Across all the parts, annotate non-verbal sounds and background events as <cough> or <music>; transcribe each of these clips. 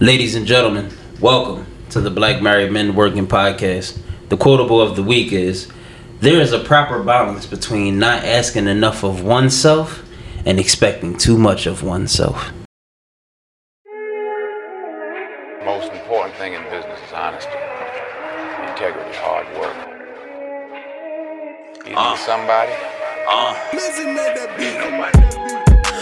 Ladies and gentlemen, welcome to the Black Married Men Working Podcast. The quotable of the week is There is a proper balance between not asking enough of oneself and expecting too much of oneself. most important thing in business is honesty, integrity, hard work. You need somebody? Uh,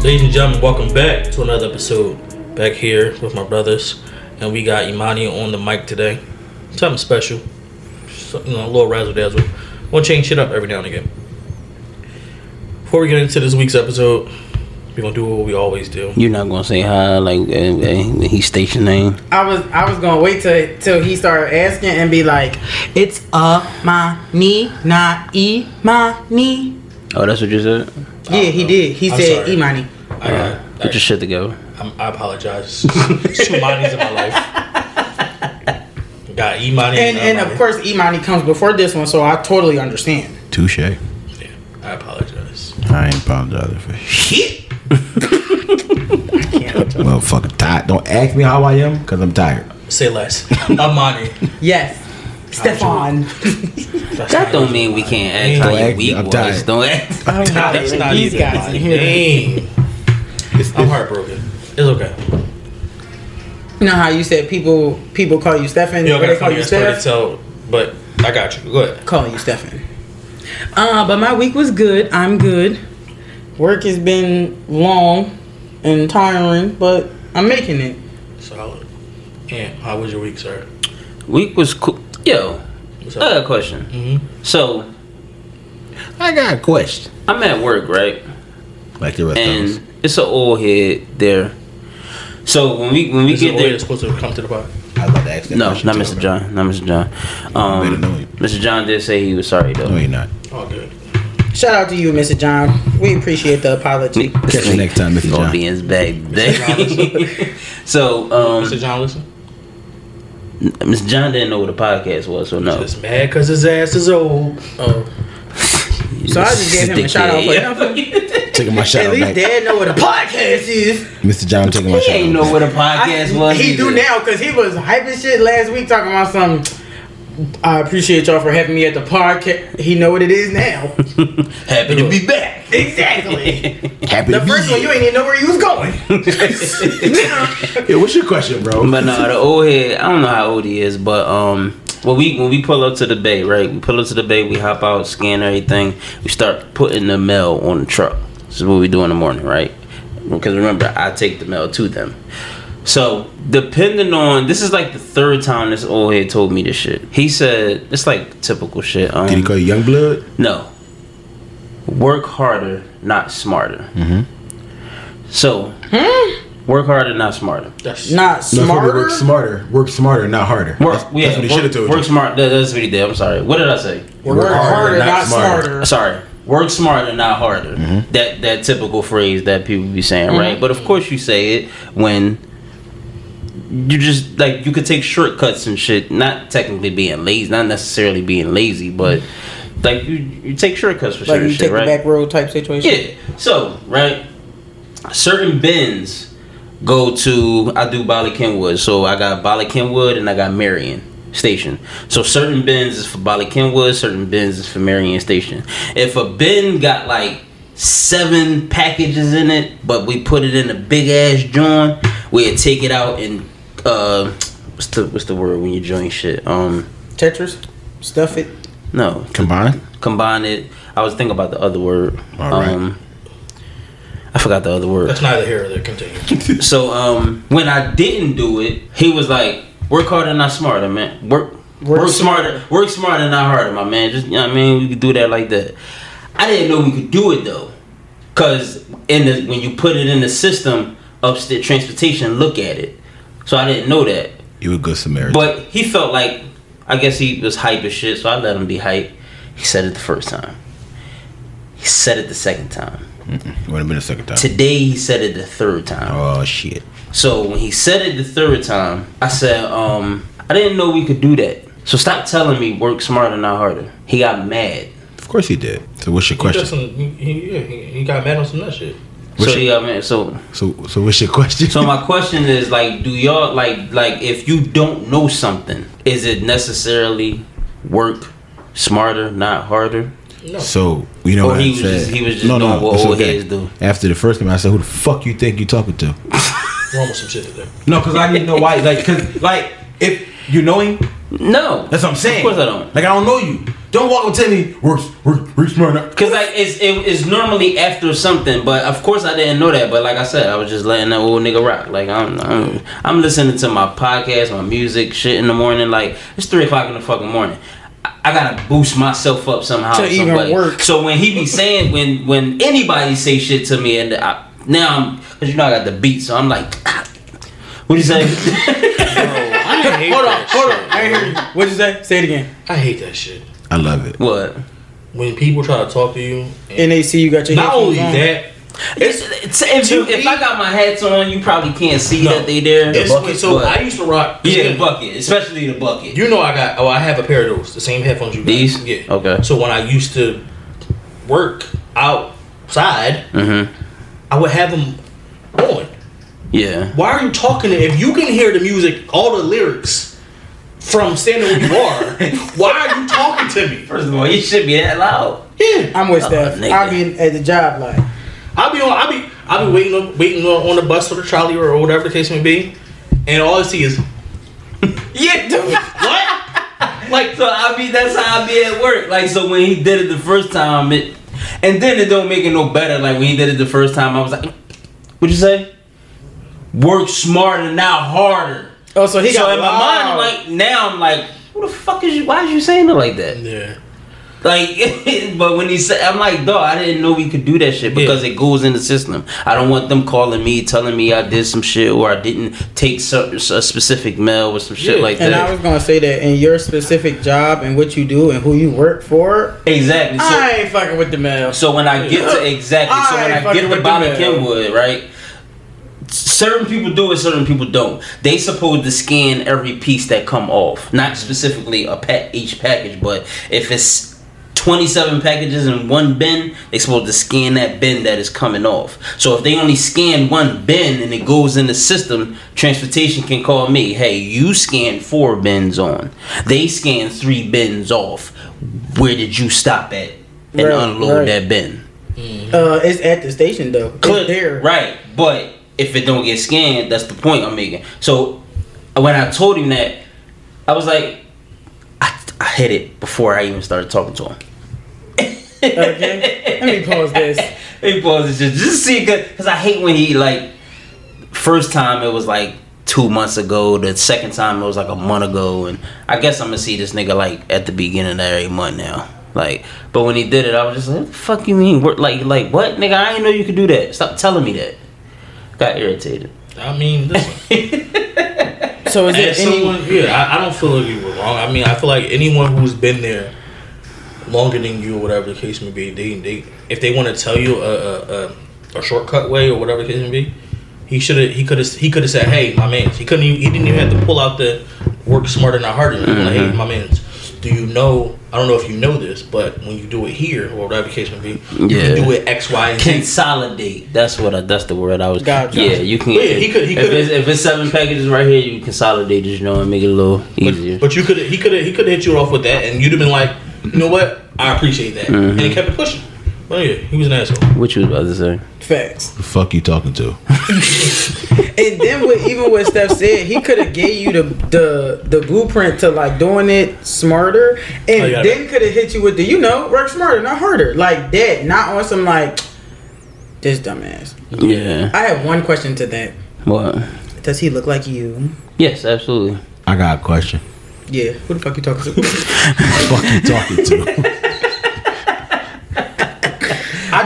Ladies and gentlemen, welcome back to another episode. Back here with my brothers, and we got Imani on the mic today. Something special, so, you know, a little razzle dazzle. Want to change shit up every now and again. Before we get into this week's episode, we're gonna do what we always do. You're not gonna say hi, like, uh, uh, he station name. I was I was gonna wait till till he started asking and be like, it's a my knee, not e my knee. Oh, that's what you said? Yeah, he did. He I'm said sorry. Imani. I, got, Put your shit together. I'm, I apologize. There's two Imani's in my life. Got Imani And and of course Imani comes before this one, so I totally understand. Touche. Yeah, I apologize. I ain't apologizing for shit. <laughs> I can't. Motherfucker tired. Don't ask me how I am, cause I'm tired. Say less. Imani. Yes. Stefan. <laughs> That don't mean we can't name. act how Don't your act- week I'm was. tired. Don't act. That's not These even guys my in here. name. It's, I'm heartbroken. It's okay. You know how you said people people call you Stefan? You or don't they call you story to Steph? tell, but I got you. Go ahead. Call you Stefan. Uh, but my week was good. I'm good. Work has been long and tiring, but I'm making it. Solid. And how was your week, sir? Week was cool. Yo, I got a question. Mm-hmm. So, I got a question. I'm at work, right? Like the rest of us. And it's an old head there. So when we when we Is get it there, supposed to come to the pod? I was about to ask that no, not Mr. bro. John, not Mr. John. Um. Mr. John did say he was sorry though. No, you're not. Oh, good. Shout out to you, Mr. John. We appreciate the apology. Catch you next time, Mr. Gonna John. be in his bag today. <laughs> so, um, Mr. John, listen. Mr. John didn't know what a podcast was, so no. He's just mad because his ass is old. Oh, <laughs> So I just gave him a shout out for Dickhead. Taking <laughs> my shot At out least back. Dad know what a podcast is. Mr. John taking my He shot ain't out know what a podcast I- was. he do now because he was hyping shit last week talking about some. I appreciate y'all for having me at the podcast. He know what it is now. <laughs> Happy to be back. exactly. <laughs> Happy The to be first one, you ain't even know where you was going. <laughs> Yeah, what's your question, bro? But no, the old head. I don't know how old he is, but um, when we when we pull up to the bay, right? We pull up to the bay. We hop out, scan everything. We start putting the mail on the truck. This is what we do in the morning, right? Because remember, I take the mail to them. So depending on this is like the third time this old head told me this shit. He said it's like typical shit. Um, Did he call you young blood? no. Work harder, not smarter. Mhm. So work harder, not smarter. that's Not No, smarter. work smarter. Work smarter, not harder. Work, that's, yeah, that's what he work, should have told work you. smart. That, that's what he did. I'm sorry. What did I say? Work, harder, not smarter. Sorry. Work smarter, not harder. Mm-hmm. That that typical phrase that people be saying, right? But of course you say it when you just like you could take shortcuts and shit. Not technically being lazy, not necessarily being lazy, but like you you take shortcuts for Like certain you shit, take right? back road type situation. Yeah. So, right, certain bins go to I do Bala Cynwyd. So I got Bala Cynwyd and I got Merion Station. So certain bins is for Bala Cynwyd, certain bins is for Merion Station. If a bin got like seven packages in it, but we put it in a big ass joint, we'd take it out and uh what's the what's the word when you join shit? Um Tetris, stuff it. no. Combined? Combine it. I was thinking about the other word. All right. Um I forgot the other word. that's neither here nor there. Continue. <laughs> So um, when I didn't do it, he was like, "Work harder, not smarter, man. Work, work, Work smarter, work smarter, not harder, my man. Just you know what I mean, we could do that like that. I didn't know we could do it though, cause in the when you put it in the system, upstate transportation look at it. So I didn't know that. You a good Samaritan. But he felt like, I guess he was hype as shit, so I let him be hype. He said it the first time. He said it the second time. it Would have been the second time. Today he said it the third time. Oh shit. So when he said it the third time, I said, um, I didn't know we could do that. So stop telling me work smarter, not harder. He got mad. Of course he did. So what's your He, question? some, he, he, yeah, he, he got mad on some of that shit. What's so your- he got mad. So So so what's your question? So my question is like, do y'all like like if you don't know something, is it necessarily work smarter, not harder? No. So you know Or what he I was said? just- he was just doing what it's old heads do. After the first time, I said, "Who the fuck you think you talking to?" <laughs> Wrong with some shit today. No, because I didn't know why. Like, cause like if you know him, No, that's what I'm saying. Of course I don't. Like I don't know you. Don't walk up and tell me work work work smarter. Cause like it's it, it's normally after something, but of course I didn't know that. But like I said, I was just letting that old nigga rock. Like I'm I'm, I'm listening to my podcast, my music, shit in the morning. Like it's three o'clock in the fucking morning. I- I gotta boost myself up somehow. To even work. So when he be saying when when anybody say shit to me and I, now I'm cause you know I got the beat, so I'm like, ah, what you say? I hate <laughs> Hold on, that hold on. I ain't hear you. What'd you say? Say it again. I hate that shit. I love it. what? When people try to talk to you, and And they see you got your not only on. that, It's, it's, if, you, if I got my hats on, you probably can't see No. that they there. it's, so but- I used to rock. yeah, the bucket, especially the bucket. You know I got. Oh, I have a pair of those. The same headphones you got. These? Yeah. Okay. So when I used to work outside, Mm-hmm. I would have them on. Yeah. Why are you talking? To, if you can hear the music, all the lyrics from standing where you are, <laughs> why are you talking to me? First of all, you should be that loud. Yeah. I'm with Oh, Steph. nigga. I'll be at the job like. I'll be on. I'll be. I'll be waiting on waiting on, on the bus or the trolley or whatever the case may be, and all I see is <laughs> Yeah. dude. what? like so, I mean, that's how I be at work. Like so, when he did it the first time, it, and then it don't make it no better. Like when he did it the first time, I was like, "What'd you say? Work smarter, not harder." Oh, so he so got in my loud. mind, like now, I'm like, "Who the fuck is you? Why is you saying it like that?" Yeah. Like, <laughs> but when he said, I'm like, dog, I didn't know we could do that shit because it goes in the system. I don't want them calling me, telling me I did some shit or I didn't take some, a specific mail or some shit Yeah. like And I was gonna say that in your specific job and what you do and who you work for, exactly. So, I ain't fucking with the mail. so when I get to exactly, so when I get with to the Bobby mail. Kenwood, right? Certain people do it, certain people don't. They supposed to scan every piece that come off, not specifically a pa- each package, but if it's 27 packages in one bin, they supposed to scan that bin that is coming off. So if they only scan one bin and it goes in the system, transportation can call me, hey, you scanned four bins on. They scanned three bins off. Where did you stop at and Right, unload right. that bin? Uh, it's at the station though. Click, It's there. Right, but if it don't get scanned, that's the point I'm making. So when I told him that, I was like, I, I hit it before I even started talking to him. Okay. Let me pause this. <laughs> Let me pause this just, just see because I hate when he like first time it was like two months ago. The second time it was like a month ago, and I guess I'm gonna see this nigga like at the beginning of every month now. Like, but when he did it, I was just like, "What the fuck you mean? Like like what, nigga? I didn't know you could do that. Stop telling me that." Got irritated. I mean, listen. <laughs> So is As it any? someone, yeah, I, I don't feel like you were wrong. I mean, I feel like anyone who's been there longer than you, or whatever the case may be, they, they if they want to tell you a, a, a, a shortcut way or whatever the case may be, he should have he could have he could have said, "Hey, my man," he couldn't even, he didn't even have to pull out the work smarter not harder. He was like, "Hey, mm-hmm. my man, do you know?" I don't know if you know this, but when you do it here or whatever the case may be, you Yeah. can do it X, Y, and Z. Consolidate. That's what I, that's the word I was. Gotcha. Yeah, you can. Yeah, he could- he if, could- it's, if it's seven packages right here, you consolidate it. You know, and make it a little easier. But, but you could he could he could hit you off with that, and you'd have been like, you know what, I appreciate that, and he mm-hmm. kept it pushing. But yeah, he was an asshole. Which you was about to say? Facts. The fuck you talking to? <laughs> And then with even what Steph said, he could have gave you the, the the blueprint to like doing it smarter, and Oh, then could have hit you with the you know work smarter, not harder, like that, not on some like this dumbass. Yeah. I have one question to that. What? Does he look like you? Yes, absolutely. I got a question. Yeah. Who the fuck you talking to? <laughs> fuck you talking to? <laughs>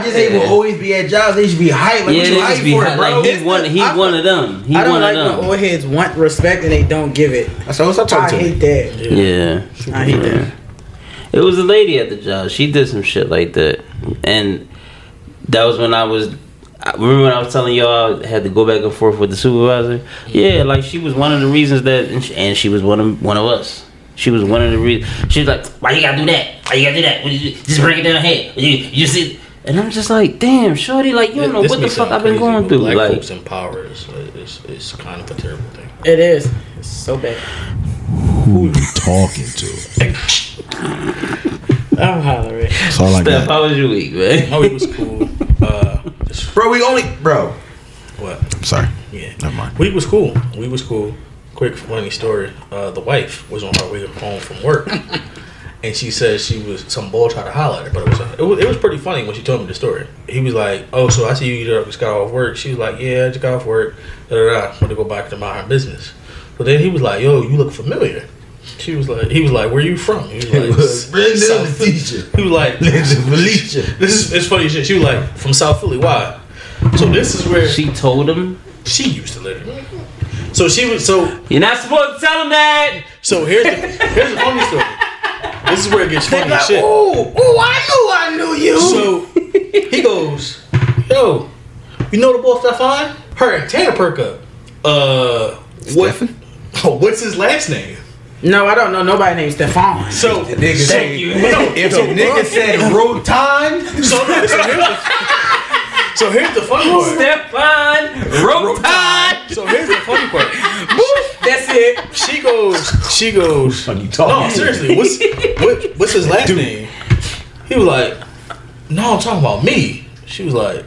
I just hate will always be at jobs. They should be hyped. Like, yeah, what they you just hyped be for, hot. bro? Like he one, the- he I- one of them. He I don't one like of when them. old heads want respect and they don't give it. So what's up I talking to hate that. Yeah, I hate that. It was a lady at the job. She did some shit like that, and that was when I was. I remember when I was telling y'all I had to go back and forth with the supervisor. Yeah, like she was one of the reasons that, and she, and she was one of one of us. She was one of the reasons. She was like, "Why you gotta do that? Why you gotta do that? You? Just break it down here. You, you see?" And I'm just like, "Damn, shorty, like you don't know This what the fuck I've been crazy, going but through." Black Like, folks in power is, is, is kind of a terrible thing. It is. It's so bad. Who are you talking to? <laughs> I'm hollering. That's all I Steph, got. how was your week, man? My week was cool. <laughs> Uh, just, Bro, we only bro. what? I'm sorry. Yeah. Never mind. Week was cool. Week was cool. Quick funny story. Uh, the wife was on her way home from work, <laughs> and she said she was some boy tried to holler at her, but it was, it was it was pretty funny when she told me the story. He was like, "Oh, so I see you just got off work." She was like, "Yeah, I just got off work. Da da da. Want to go back to my business." But then he was like, "Yo, you look familiar." She was like, "He was like, where you from?" He was like, was Brandon "South Philly." Letitia. He was like, Felicia. "This is it's funny shit." She was like, "From South Philly. Why?" So this is where She told him, she used to live. So she was so "You're not supposed to tell him that." so here's the here's the funny story. This is where it gets funny as shit. Ooh, ooh, I knew I knew you. So he goes, Yo, you know the boy Stefan? Her and Tanner perk up. Uh what Stefan? <laughs> oh, what's his last name? no, I don't know nobody named Stefan. So Nigga Thank say, you. if the nigga said Rotan, so, so, here's the, so here's the funny part. Stefan Rotan. So here's the funny part. That's it. She goes, she goes, Fuck you talking No, seriously, what's what, what's his last name? He was like, No, I'm talking about me. She was like,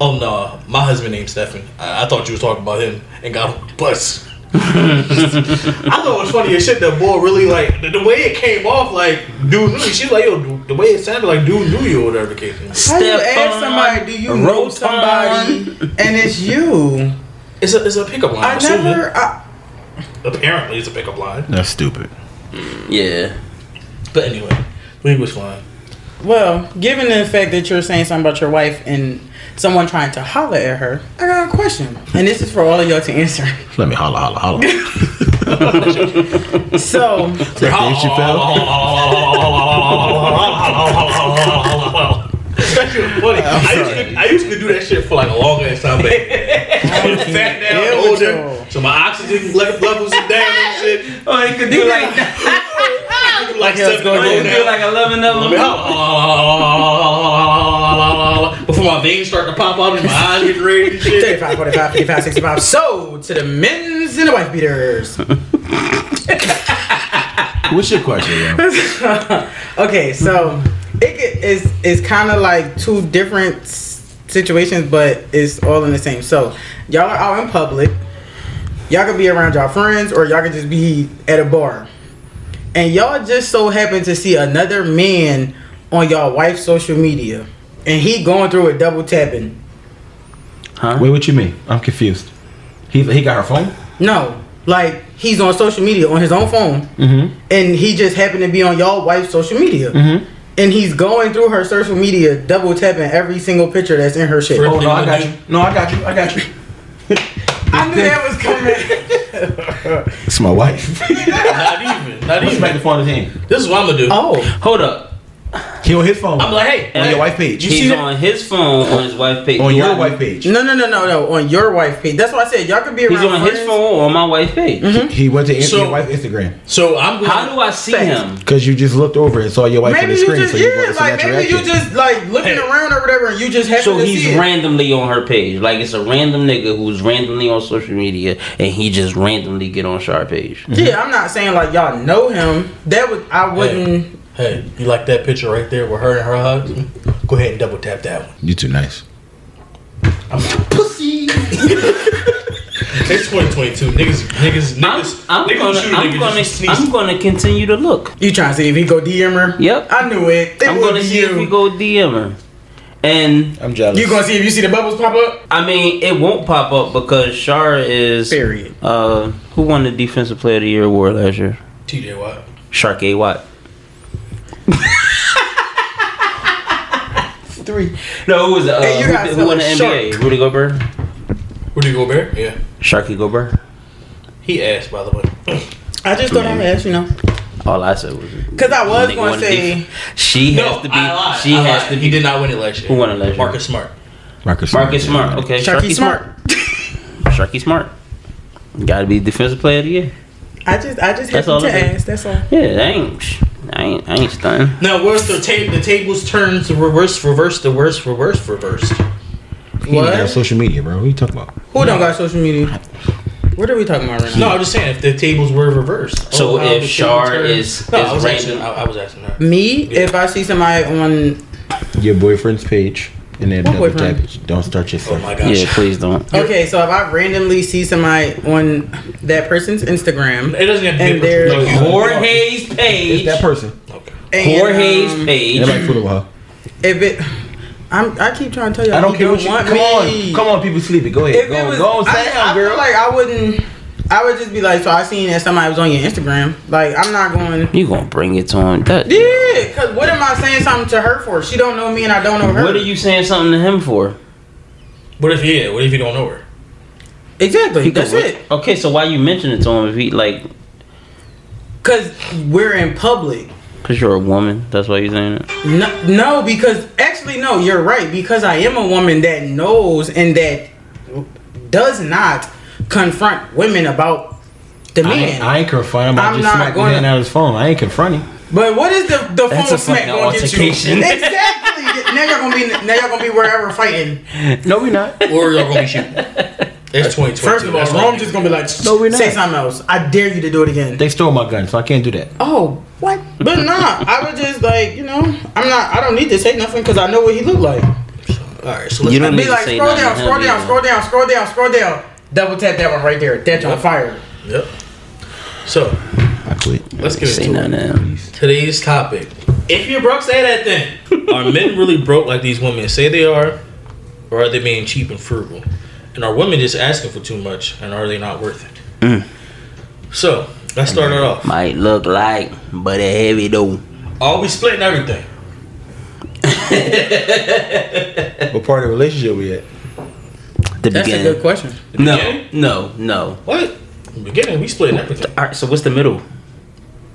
Oh no, my husband named Stefan. I, I thought you was talking about him and got on the bus. <laughs> I thought it was funny as shit that boy really like the, the way it came off like dude knew you. She like, yo, the way it sounded like dude knew you or whatever the case was. How you ask somebody, do you know somebody, and it's you? It's a it's a pickup line. I I'm never. I, Apparently, it's a pickup line. that's stupid. Yeah. But anyway, week was fine. well, given the fact that you're saying something about your wife and someone trying to holler at her, I got a question, and this is for all of y'all to answer. Let me holla, holla, holla. So, Dave Chappelle. That's funny. I used, to, I used to do that shit for like a long ass time. But <laughs> <laughs> fat down, Yeah, older, so my oxygen levels is down and shit. Oh, he could do like <laughs> Like seven oh, he going could do like eleven of them. Before my veins start to pop out and my eyes get red and shit. 35, 45, 55, 65. So, to the men's and the wife beaters. What's your question, yo? Okay, so it get- is is kind of like two different situations, but it's all in the same. So y'all are out in public. Y'all could be around y'all friends, or y'all could just be at a bar, and y'all just so happen to see another man on y'all wife's social media, and he going through a double tapping. Huh? Wait, what you mean? I'm confused. He he got her phone. No, like he's on social media on his own phone, Mm-hmm. and he just happened to be on y'all wife's social media. Mhm. And he's going through her social media, double tapping every single picture that's in her shit. For- Oh no, I got you. No, I got you. I got you. <laughs> I knew that was coming. It's my wife. Not even. Not Let's make the even. phone his hand. This is what I'm gonna do. oh, Hold up. He on his phone. I'm like, hey, on your wife page. You see He's on his phone on his wife page. on Do your wife page. no, no, no, no, no, on your wife page. That's what I said y'all could be around. He's on his phone on my wife page. Mm-hmm. He went to So- your wife's Instagram So I'm. How do I see Facts. him? because you just looked over and saw your wife on Maybe the you screen. just so you yeah, like natural maybe you just like looking Hey. around or whatever, and you just happen So to he's see it. randomly on her page. Like it's a random nigga who's randomly on social media and he just randomly get on Sharp page. Yeah, I'm not saying like y'all know him. That would I wouldn't. Hey, you like that picture right there with her and her hugs? Go ahead and double tap that one. You too nice. I'm like, pussy. it's 2022. Niggas, niggas, niggas, I'm niggas gonna shoot a I'm nigga gonna just I'm gonna continue to look. You trying to see if he go DM her? Yep. I knew it. it I'm gonna see you. if we go DM her. And I'm jealous. You gonna see if you see the bubbles pop up? I mean it won't pop up because Shar is Period. uh who won the defensive player of the year award last year? TJ Watt. Shark A Watt. Three. No, who was? Uh, Hey, who, who won the sell NBA? Rudy Gobert? Rudy Gobert? Yeah. Sharky Gobert? He asked, by the way. I just thought I'd ask, you know. All I said was Because I was going wanna say, be- she has no, to be. I lied. she I has lied. to He did not win it last year. Who won it last year? Marcus Smart. Marcus. Smart. Marcus Smart. Okay, Sharky Smart. Sharky Smart. Got to be defensive player of the year. I just, I just That's happened to ask. That's all. Yeah, I ain't. I ain't. I ain't stunning. Now, where's the tape? The tables turned to reverse, reverse, the worst, reverse, reversed. He ain't got What? social media, bro. What are you talking about? Who don't got social media? What are we talking about right now? No. I'm just saying if the tables were reversed. So oh, how if Shar is- no, is I was asking. I, I was asking her. Me, Yeah. if I see somebody on, Your boyfriend's page, and then What double boyfriend? tap it. Don't start Oh yourself. my gosh. Yeah, please don't. okay, so if I randomly see somebody on that person's Instagram, It doesn't have to And be they're- like you- Jorge's It's page. that person. Okay. and, Jorge's um, page. Everybody fool with her. if it, I'm, I keep trying to tell you, I don't care what you. want Come me. on, come on, people sleeping. Go ahead. If go, it was, go on, I, say I down, girl. feel like I wouldn't. I would just be like, so I seen that somebody was on your Instagram. Like, I'm not going. You gonna bring it to him? That, Yeah, cause what am I saying something to her for? She don't know me and I don't know her. What are you saying something to him for? What if yeah? What if you don't know her? Exactly. He That's could- it. Okay, so why you mention it to him if he like? Cause we're in public. Cause you're a woman. That's why you saying it. No, no, because actually, no, you're right. Because I am a woman that knows and that does not confront women about the I man. ain't, I ain't confronting him. I I'm just not smacked gonna- his hand out of his phone. I ain't confronting. but what is the the That's phone smack going to get you? <laughs> exactly. now you're gonna be now you're gonna be wherever fighting. No, we not. <laughs> Or you're gonna be shooting. It's 2020. First of all, That's Rome just gonna be like, No, we're not. say something else. I dare you to do it again. They stole my gun, so I can't do that. Oh, what? But nah, I was just like, you know, I'm not. I don't need to say nothing because I know what he looked like. All right, so let's You don't Be need to like, say scroll nothing down, to scroll down, scroll down, scroll down, scroll down. Double tap that one right there. That's on fire. Yep. So I quit. let's get Say into it. to. Today's topic. If you're broke, say that thing. <laughs> are men really broke like these women say they are, or are they being cheap and frugal? And are women just asking for too much, and are they not worth it? Mm. So let's start it off. Might look like, but a heavy though. Are we splitting everything? <laughs> <laughs> What part of the relationship we at? The That's a good question. No, beginning? no, no. What? The beginning, we splitting everything. All right, so what's the middle?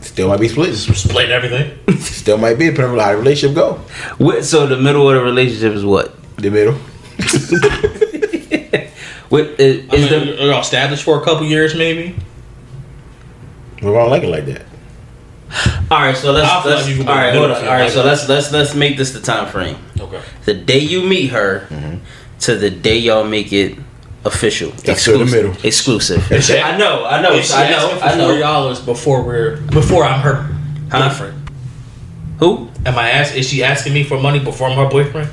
Still might be split. We're splitting everything. <laughs> Still might be. Depending on how the relationship go. What? So the middle of the relationship is what? The middle. <laughs> What uh, is, I is mean, the? y'all established for a couple years, maybe. We don't like it like that. All right, so let's. Let's like you can all go right, middle hold on. All right, so let's let's let's make this the time frame. Okay. The day you meet her mm-hmm. To the day y'all make it official. That's still the middle. Exclusive. If she- I know. I know. If she I know. asking for I forty know. dollars before we're before I'm her Huh? boyfriend. Who? Am I ask? Is she asking me for money before I'm her boyfriend?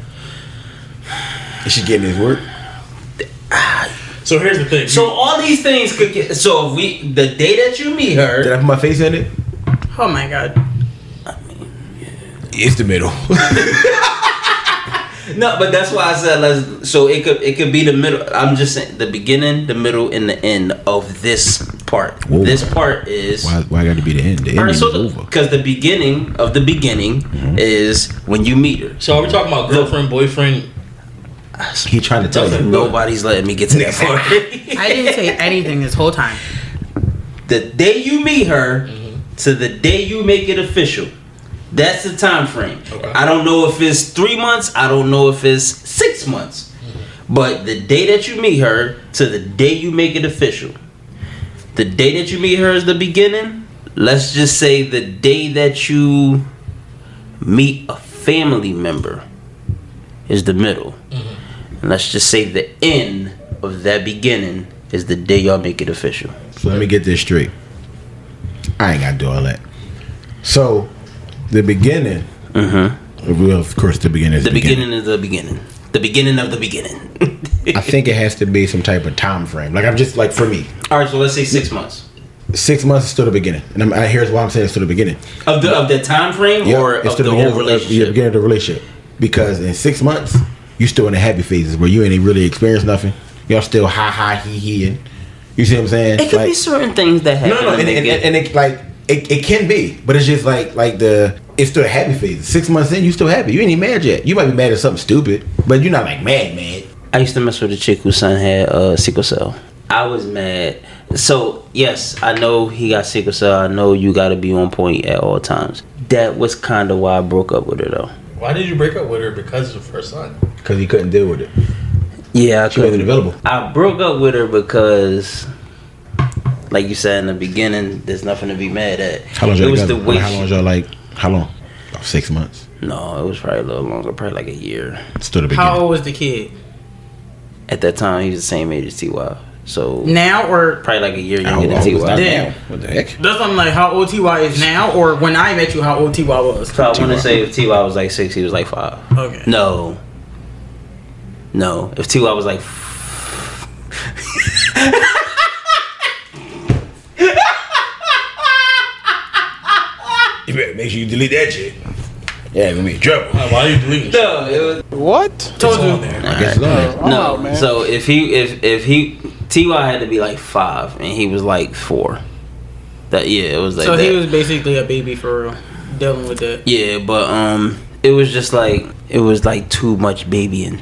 Is she getting his work? So here's the thing. So all these things could get. So if we the day that you meet her, Did. I put my face in it? Oh my god. It's the middle. <laughs> No, but that's why I said let's. So it could it could be the middle. I'm just saying the beginning, the middle, and the end of this part. Whoa. This part is. why? Why got to be the end? The All right, ending so is over. because the beginning of the beginning mm-hmm. is when you meet her. so are we talking about girlfriend, boyfriend? He trying to tell you. Nobody's letting me get to that part. <laughs> I didn't say anything this whole time. the day you meet her mm-hmm. to the day you make it official. That's the time frame. Okay. I don't know if it's three months. I don't know if it's six months. Mm-hmm. But the day that you meet her to the day you make it official. The day that you meet her is the beginning. Let's just say the day that you meet a family member is the middle. Mm-hmm. And let's just say the end of that beginning is the day y'all make it official. So let me get this straight. I ain't got to do all that. So, the beginning. Mm-hmm. Well, of course, the beginning is The beginning is the beginning. The beginning of the beginning. <laughs> I think it has to be some type of time frame. Like I'm just like for me, All right, so let's say six months six months is still the beginning, and I'm, I, here's why I'm saying it's still the beginning. of the of the time frame Yeah, or it's of still the beginning whole of- yeah, beginning of the relationship. Because in six months, you're still in the happy phases where you ain't really experienced nothing. Y'all still ha ha he he you see what I'm saying? It could Like- be certain things that happen. no, no, to and, make and, and, it like it, it can be, but it's just like like the it's still a happy phase. Six months in, you still happy. You ain't even mad yet. You might be mad at something stupid, but you're not like mad, mad. I used to mess with a chick whose son had uh, sickle cell. I was mad. So yes, I know he got sickle cell. I know you got to be on point at all times. That was kind of why I broke up with her though. Why did you break up with her because of her son? Because he couldn't deal with it. Yeah, I She wasn't couldn't. available. I broke up with her because, like you said in the beginning, there's nothing to be mad at. How long it y'all was together? the way. how long was y'all like? How long? About six months. no, it was probably a little longer, probably like a year. Still the beginning. How old was the kid? At that time, he was the same age as Ty. So Now or probably like a year younger than Ty. Damn. What the heck? that's something like how old Ty is now, or when I met you, how old Ty was. So I want to say if Ty was like six, he was like five. Okay. No. No. If Ty was like. <laughs> You better make sure you delete that shit. Yeah, gonna be in trouble. Why are you deleting? shit? No, it was. What? Told It's you. on there. I guess it's on no, man. so if he if if he Ty had to be like five and he was like four. That yeah, it was like So that. he was basically a baby for real, dealing with that. yeah, but um, it was just like it was like too much babying.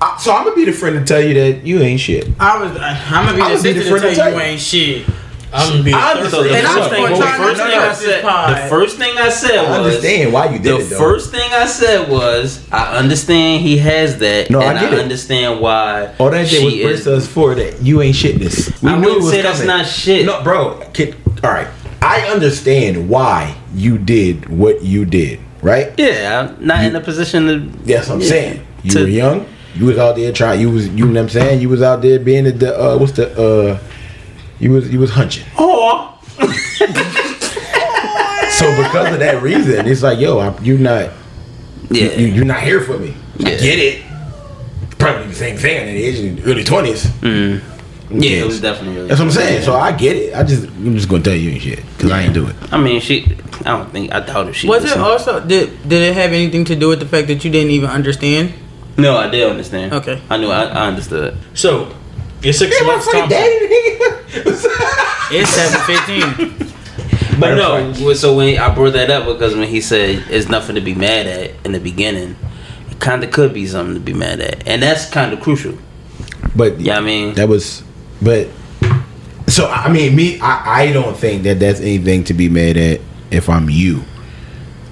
Uh, So I'm gonna be the friend to tell you that you ain't shit. I was. I'm gonna be I'ma the be the sister to friend tell to tell you you. ain't shit. I'm gonna be. I the understand. the And I'm first thing, gonna the try first thing I said, pod. the first thing I said was. I was understand why you did the it The first thing I said was I understand he has that, No, I and I, get it. understand why. All that shit was she brings is. us for that you ain't shitness. We I knew it wouldn't was say that's not shit. No, bro. Kid, all right. I understand why you did what you did. Right? Yeah, I'm not in a position to. That's what I'm Yeah. saying. You To- were young. You was out there trying. You was. You know what I'm saying. You was out there being the. the uh, what's the. uh You was. You was hunching. Oh, <laughs> So because of that reason, it's like, yo, I'm, you not. yeah. You, you're not here for me. I Yeah. get it. Probably the same thing at the age in the early twenties. Mm. yeah, it was definitely. Really That's what I'm saying. So I get it. I just I'm just gonna tell you and shit because I ain't do it. I mean, she. I don't think. I doubt if she. Was it listened. also did did it have anything to do with the fact that you didn't even understand? No, I did understand. Okay. I knew. I, I understood. So, your six Yeah, months motherfucking Thompson. It's seven <laughs> fifteen. But no, well, so when I brought that up because when he said it's nothing to be mad at in the beginning, it kind of could be something to be mad at, and that's kind of crucial. but Yeah, I mean, that was. But so I mean, me, I I don't think that that's anything to be mad at if I'm you.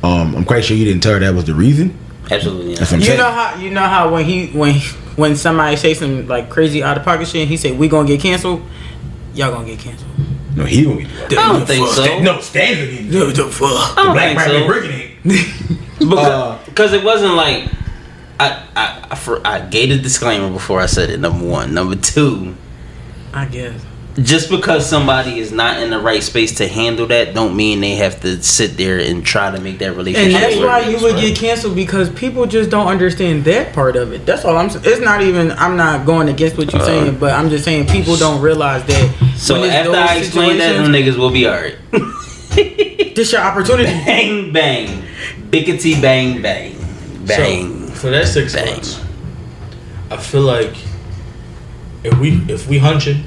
Um, I'm quite sure you didn't tell her that was the reason. absolutely. That's Not. what I'm You saying. know how you know how when he when when somebody say some like crazy out of pocket shit, he say we gonna get canceled. Y'all gonna get canceled. no, he gonna get. I don't think so. Stan- no, Stan's gonna get. Dude, the fuck. I don't Black think Private so. Brigade. <laughs> Because, Uh, because it wasn't like I I I, for, I gave a disclaimer before I said it. Number one, number two. I guess. Just because somebody is not in the right space to handle that, don't mean they have to sit there and try to make that relationship. And that's work. why you would get canceled because people just don't understand that part of it. That's all I'm. saying. It's not even. I'm not going against what you're uh, saying, but I'm just saying people don't realize that. So after I explain that, them niggas will be alright. <laughs> this your opportunity. bang bang, bickety bang bang, bang. So, for that six Bang. months, I feel like if we if we hunching,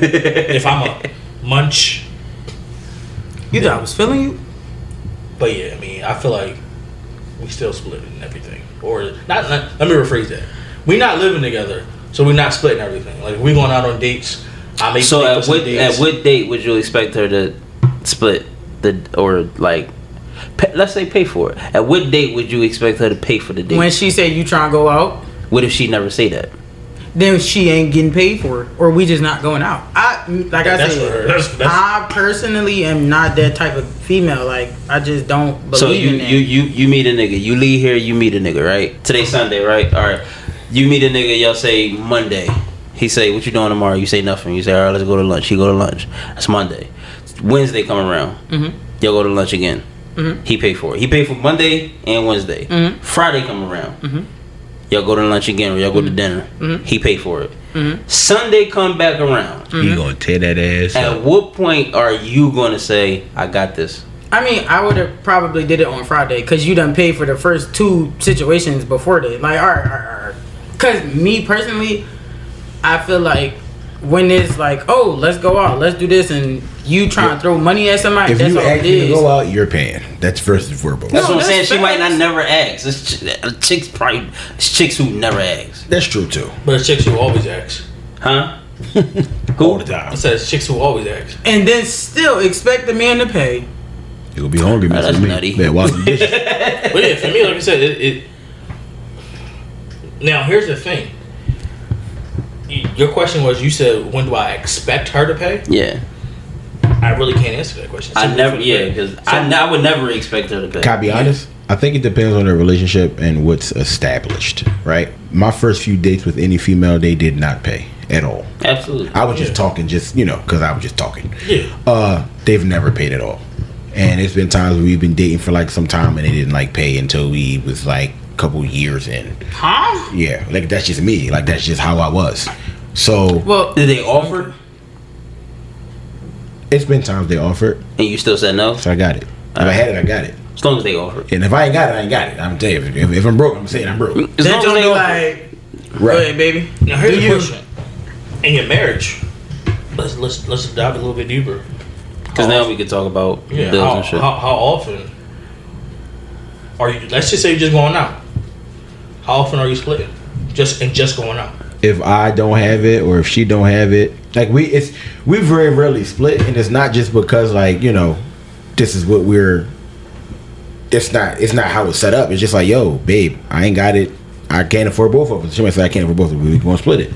if I'm a munch, You thought I was feeling you? but yeah, I mean, I feel like we still split and everything, or not. not let me rephrase that: we not living together, so we're not splitting everything. Like we going out on dates. I make so at what dates. at what date would you expect her to split the or like? Pay, let's say pay for it. At what date would you expect her to pay for the date? When she said you trying to go out, what if she never say that? Then she ain't getting paid for it, or we just not going out. I like I That's for her. said, That's- that's- I personally am not that type of female. Like I just don't believe So you in that. you you you meet a nigga. You leave here. You meet a nigga. Right? Today Sunday. Right? All right. You meet a nigga. Y'all say Monday. He say, "What you doing tomorrow?" You say nothing. You say, "All right, let's go to lunch." He go to lunch. That's Monday. Wednesday come around. Mhm. Y'all go to lunch again. Mhm. He pay for it. He pay for Monday and Wednesday. Mhm. Friday come around. Y'all go to lunch again or y'all go to dinner. Mhm. He pay for it. Mhm. Sunday come back around. He gonna tear that ass At up. what point are you gonna say, "I got this"? I mean, I would have probably did it on Friday because you done paid for the first two situations before that. Like, all right, all right, all right. Because me personally, I feel like when it's like, oh, let's go out, let's do this, and you trying to throw money at somebody, If that's you all ask it to go out, you're paying. That's first and foremost. That's No, what I'm saying. that's She might not never ask. It's ch- uh, chicks probably it's chicks who never ask. That's true too. But it's chicks who always ask. Huh? <laughs> All the I time. said it's chicks who always ask. and then still expect the man to pay. You'll be hungry, oh, that's messing me. nutty. Better wash <laughs> the dishes. But yeah, for me, like I said, it. it now here's the thing. Your question was, you said, when do I expect her to pay? Yeah. I really can't answer that question. I never. for the Yeah, fact- because I, n- I would never expect her to pay. Can I be honest? I think it depends on the relationship and what's established, right? My first few dates with any female, they did not pay at all. Absolutely. I was just talking, just you know, because I was just talking. Yeah. Uh, they've never paid at all, and it's been times where we've been dating for like some time and they didn't like pay until we was like a couple years in. Huh? Yeah, like that's just me. Like that's just how I was. So Well, Did they offer it's been times they offered, and you still said no? so I got it. If I had it, I got it. As long as they offered. And if I ain't got it, I ain't got it. I'm telling you, if, if I'm broke, I'm saying I'm broke. As that long as they be offered. like, go ahead, baby. Now here's Do the you? question: In your marriage, let's let's let's dive a little bit deeper. Because now we could talk about Yeah. bills How, and shit. how, how often are you? Let's just say you're just going out. How often are you splitting? Just and just going out. if I don't have it or if she don't have it, like we it's we very rarely split, and it's not just because like you know, this is what we're. It's not. It's not how it's set up. It's just like, yo, babe, I ain't got it. I can't afford both of us. She might say I can't afford both of us. We gonna split it.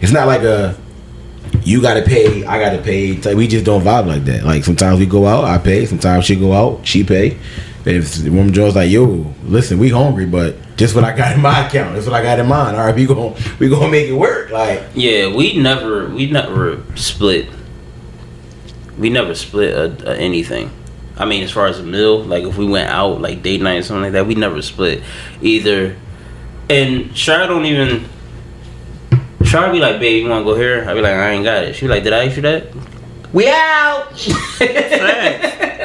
It's not like a. You gotta pay. I gotta pay. Like we just don't vibe like that. Like sometimes we go out, I pay. Sometimes she go out, she pay. And if the woman Joe's like, yo, listen, we hungry, but just what I got in my account. That's what I got in mine. All right, we gonna we gonna make it work. Like Yeah, we never we never split. We never split a, a anything. I mean, as far as a meal, like if we went out like date night or something like that, we never split either. And Shar don't even. Shar be like, "Babe, you want to go here?" I be like, "I ain't got it." She be like, "Did I ask you that?" We out. <laughs>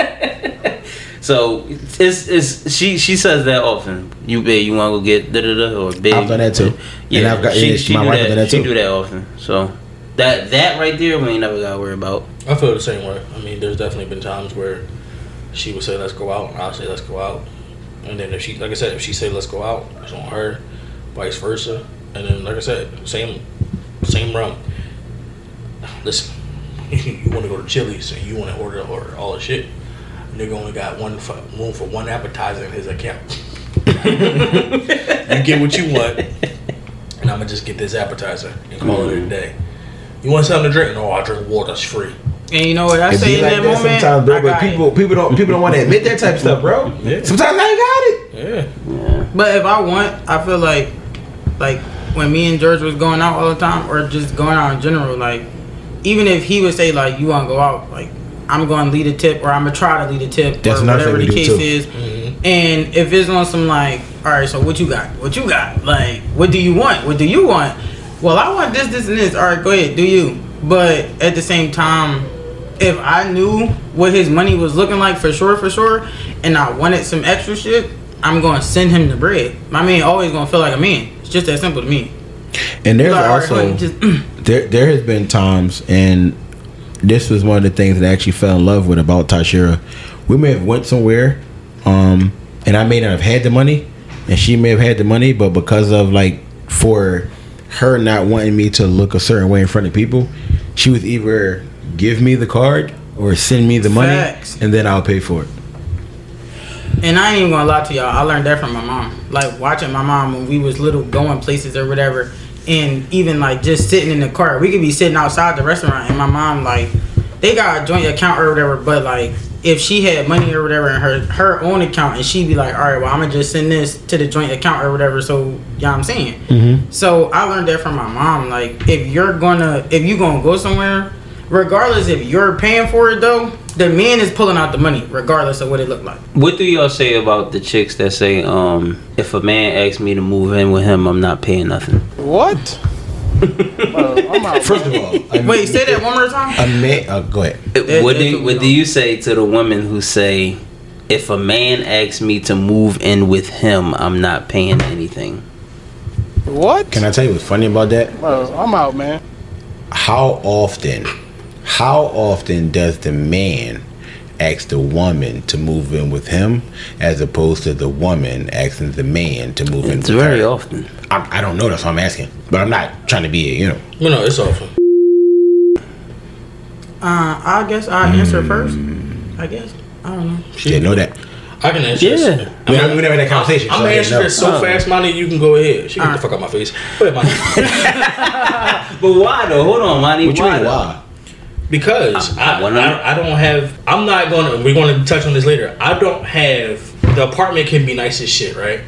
so it's it's she she says that often. You babe, you want to go get da da da or babe. I've done that too. Yeah, And I've got- she, yeah, she my do wife that. done that she too. do that often. So that that right there, we ain't never got to worry about. I feel the same way. I mean, there's definitely been times where she would say, "Let's go out," and I'll say, "Let's go out." And then if she, like I said, if she say, "Let's go out," it's on her. Vice versa. And then, like I said, same, same rum. <sighs> Listen, <laughs> you want to go to Chili's and you want to order order all the shit. Nigga only got one fu- room for one appetizer in his account. <laughs> you get what you want, and I'm gonna just get this appetizer and call it a mm-hmm. day. You want something to drink? No, I drink water. It's free. And you know what I it say be in like that that moment? sometimes, bro. I But got it. people people don't people don't want to admit that type of stuff, bro. <laughs> Yeah. Sometimes I ain't got it. Yeah. But if I want, I feel like, like when me and George was going out all the time, or just going out in general, like even if he would say like you want to go out, like I'm going to lead a tip, or I'm gonna try to lead a tip, That's or whatever the case too. is. Mm-hmm. And if it's on some like, all right, so what you got? What you got? Like, what do you want? What do you want? Well, I want this, this, and this. All right, go ahead, do you? But at the same time, if I knew what his money was looking like for sure, for sure, and I wanted some extra shit, I'm gonna send him the bread. My man always gonna feel like a man. It's just that simple to me. And there's Like, also honey, just, there there has been times, and this was one of the things that I actually fell in love with about Tashira. We may have went somewhere, um, and I may not have had the money, and she may have had the money, but because of like for her not wanting me to look a certain way in front of people, she would either give me the card or send me the money, Facts. and then I'll pay for it. And I ain't even gonna lie to y'all. I learned that from my mom. Like watching my mom when we was little, going places or whatever, and even like just sitting in the car. We could be sitting outside the restaurant, and my mom like they got a joint account or whatever. But like if she had money or whatever in her her own account, and she'd be like, all right, well I'm gonna just send this to the joint account or whatever. So you know I'm saying. Mm-hmm. So I learned that from my mom. Like if you're gonna if you gonna go somewhere. Regardless if you're paying for it though, the man is pulling out the money, regardless of what it looked like. What do y'all say about the chicks that say, um, if a man asks me to move in with him, I'm not paying nothing? What? Bro, First of all, a, Wait, say that one more time. a man. Uh, go ahead. That- what do what what do you say to the women who say, if a man asks me to move in with him, I'm not paying anything? What? Can I tell you what's funny about that? Bro, I'm out, man. how often, how often does the man ask the woman to move in with him, as opposed to the woman asking the man to move in? It's with very her? often. I, I don't know. That's what I'm asking. But I'm not trying to be, you know. No, no, it's awful. Uh, I guess I'll answer first. I guess. I don't know. She didn't know that. I can answer Yeah. this. We never, we never had that conversation. I'm so I gonna didn't answer know. this so Oh. fast, Monty. You can go ahead. She can get the fuck out my face. Go ahead, Monty. But why though? Hold on, Monty. What you why mean? though? Why? Because I- I I, wanna- I, I don't have. I'm not gonna. We're gonna touch on this later. I don't have. The apartment can be nice as shit, right?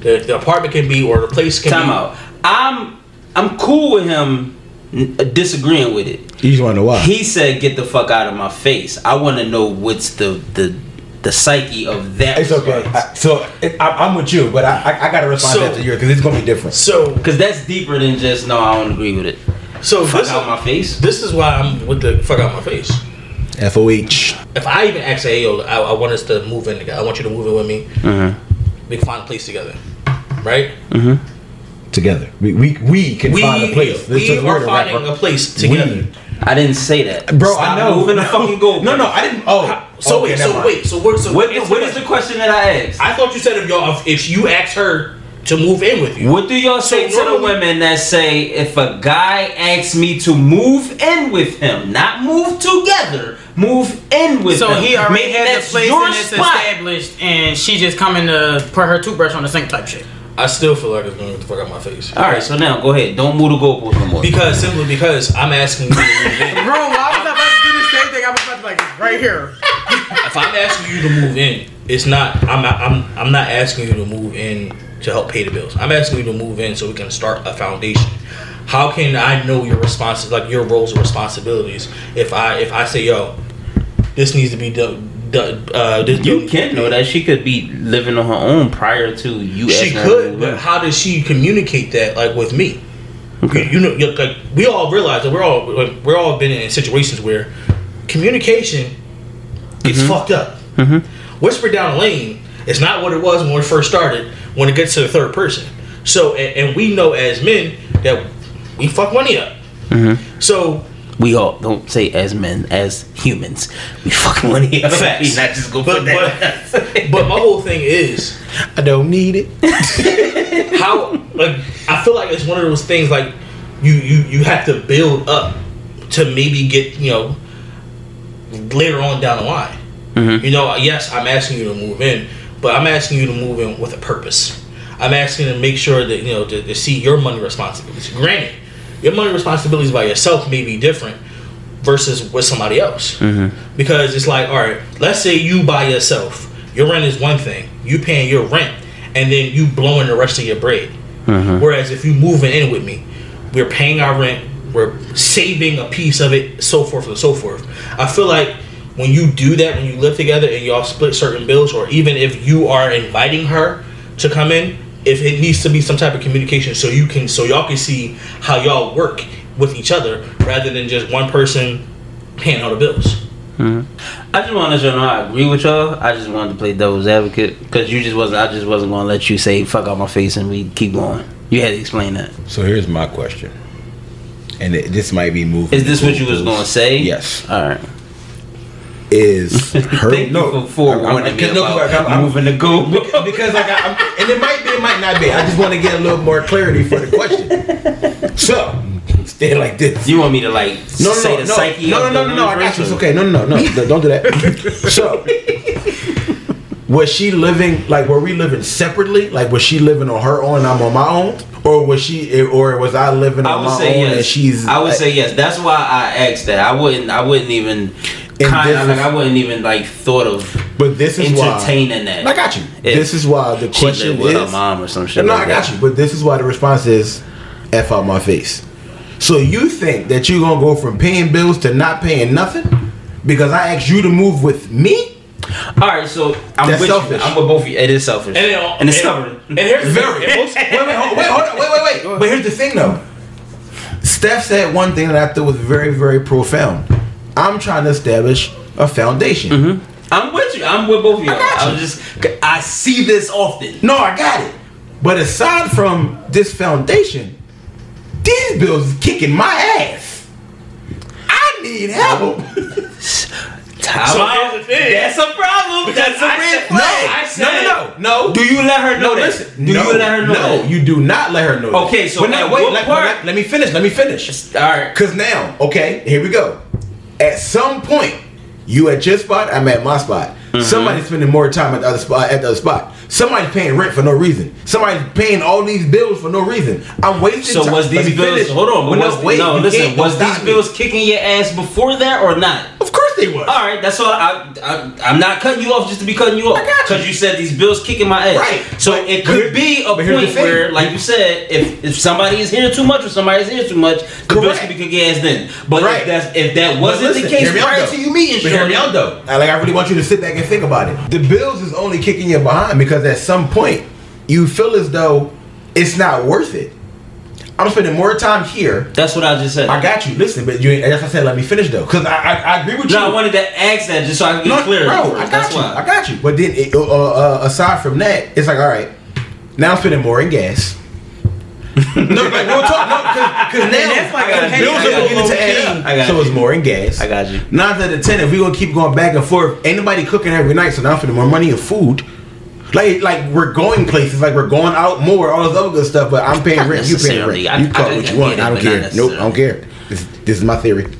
The, the apartment can be, or the place can Time be. out. I'm I'm cool with him uh, disagreeing with it. You just want to know why? He said, "Get the fuck out of my face." I want to know what's the the the psyche of that. It's okay. I, so it, I, I'm with you, but I I, I got to respond So- to you because it's gonna be different. So, Because that's deeper than just no. I don't agree with it. So Fuck this, out my face. this is why I'm with the fuck out my face. FOH If I even ask, hey, yo, I, I want us to move in together. I want you to move in with me. Mm-hmm. We can find a place together, right? together. We we, we can We, find a place. we This is are finding rapper. a place together. We. I didn't say that, Bro, Stop I know. moving the fucking goal. No, no, I didn't. Oh, So okay, wait, so mind. wait, so what? So What, answer what the question. question that I asked? I thought you said if y'all if, if you asked her to move in with you. What do y'all say So to the women that say if a guy asks me to move in with him, not move together, move in with So him? So he already has that's the place your and it's spot. established, and she just coming to put her toothbrush on the sink type shit. I still feel like it's going to the fuck out my face. All right, so now go ahead. Don't move the goalpost no more. Because simply because I'm asking you to move in. <laughs> Bro, why was I about to do the same thing? I was about to like right here. if I'm asking you to move in, it's not. I'm. I'm. I'm not asking you to move in to help pay the bills. I'm asking you to move in so we can start a foundation. How can I know your responses, like your roles and responsibilities, if I if I say yo, this needs to be done. done uh, this, you can't know that she could be living on her own prior to you. She asking her to could, but how does she communicate that, like with me? You, you know, like we all realize that we're all like, we're all been in situations where communication gets Mm-hmm. fucked up. Whisper down the lane is not what it was when we first started. When it gets to the third person, so and, and we know as men that we fuck money up. Mm-hmm. So we all don't say as men, as humans. We fuck want to Facts. not just go But- put that. <laughs> but my whole thing is I don't need it. <laughs> how like I feel like it's one of those things like you you you have to build up to maybe get you know later on down the line. You know, yes, I'm asking you to move in, but I'm asking you to move in with a purpose. I'm asking to make sure that you know to, to see your money responsibilities. Granted, your money responsibilities by yourself may be different versus with somebody else. Mm-hmm. Because it's like all right let's say you by yourself your rent is one thing you paying your rent and then you blowing the rest of your bread. Mm-hmm. Whereas if you moving in with me we're paying our rent we're saving a piece of it so forth and so forth. I feel like when you do that when you live together and y'all split certain bills or even if you are inviting her to come in if it needs to be some type of communication so you can so y'all can see how y'all work with each other rather than just one person paying all the bills mm-hmm. I just want to let you know I agree with y'all. I just wanted to play devil's advocate because you just wasn't. I just wasn't gonna let you say "fuck out my face" and we keep going. You had to explain that. So here's my question, and it, this might be moving. Is this what you was gonna say? Yes. All right. Is <laughs> her Thank no you for forewarning me because- no, about because I'm- moving the goal. Beca- because like I, I'm, and it might be, it might not be. I just want to get a little more clarity for the question. So, stay like this. You want me to like No, no, say no, the no, psyche no, no, no, no, I got you. It's okay. No, no, no, no, don't do that. <laughs> So, was she living like were we living separately? Like was she living on her own? and I'm on my own, or was she, or was I living I on would my say own yes. and she's? I would say yes. That's why I asked that. I wouldn't. I wouldn't even. And Kind this of like is- I wouldn't even like thought of But this is why. entertaining that. I got you. This is why the she question lived with is. her mom or some shit. No, like I got that. you. But this is why the response is F out my face. So you think that you're gonna go from paying bills to not paying nothing? Because I asked you to move with me? All right, so I'm That's with selfish. you. I'm with both of you. It is selfish, And, and, then, it's stubborn. And here's Very. and wait, wait, hold, wait, hold on, wait, wait, wait. But here's the thing though. Steph said one thing that I thought was very, very profound. I'm trying to establish a foundation. Mm-hmm. I'm with you. I'm with both of you. I got you. I'm just. I see this often. No, I got it. But aside from this foundation, these bills is kicking my ass. I need help. Time So out. here's the thing. That's a problem. That's a red flag. I said- no, no, no, no. Do you let her know No, that? listen. Do no, you let her know no, that? you do not let her know. Okay, so but now wait. Let, let- let me finish. Let me finish. All right. Cause now, okay, here we go. At some point, you at your spot, I'm at my spot. Mm-hmm. Somebody's spending more time at the other spot. At the other spot, somebody's paying rent for no reason. Somebody's paying all these bills for no reason. I'm wasting. So time. was these bills? finish. Hold on. Was, no, wait. no, listen. Was these me. bills kicking your ass before that or not? Of course they was. All right, that's all. I, I I'm not cutting you off just to be cutting you off got you. because you said these bills kicking my ass. Right. So But- it could be a but here's the point where, like you said, if if somebody is here too much or somebody is here too much, the bills could be kicking ass then. But Right. if that's if that wasn't the case prior to you meeting But hear me out though. Like I really want you to sit back and think about it. The bills is only kicking you behind because at some point you feel as though it's not worth it. I'm spending more time here. that's what I just said. I got you. Listen, but you ain't. That's what I said. Let me finish though, because I, I I agree with you. no, I wanted to ask that just so I can get No, clear. bro. I got That's you. why. I got you. But then, it, uh, uh, aside from that, it's like, all right, now I'm spending more in gas. no, like real talk. No, because now that's like a bills are beginning to add. So it's more in gas. I got you. Nine out of ten, if we gonna keep going back and forth, ain't nobody cooking every night, so now I'm spending more money in food. Like, like we're going places, like we're going out more, all this other good stuff. But I'm paying Not rent, you paying rent. I- You call I- what I you want. it, I don't care. Nope, I don't care. This, this is my theory. <laughs>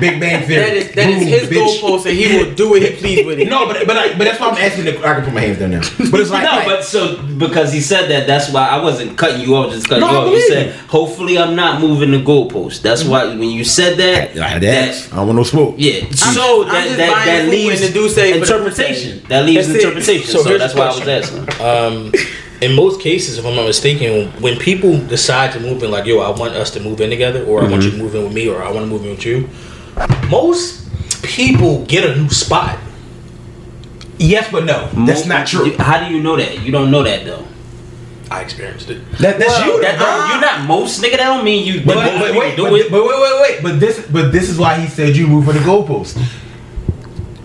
Big Bang Theory. That is that is Boom, his bitch. goalpost, and he will do what he please with it. No, but but I, but that's why I'm asking. The, I can put my hands down now. But it's like no, like- but so because he said that, that's why I wasn't cutting you off. Just cutting No, you I off. You believe said, "Hopefully, I'm not moving the goalpost." That's why when you said that, I had to ask. I don't want no smoke. yeah. I'm so just- I'm that just that, that leaves and the dude say for the interpretation. That leaves That's interpretation. So So, that's why I was asking. Um, in most cases, if I'm not mistaken, when people decide to move in, like, yo, I want us to move in together, or I want you to move in with me, or I want to move in with you, most people get a new spot. Yes, but no. That's Mo- not true. How do you know that? You don't know that though. I experienced it. That, that's Well, you. that don't- you're not most nigga. That don't mean you. But, but, but wait, do but, it. but wait, wait, wait. But this, but this is why he said you move for the goalpost.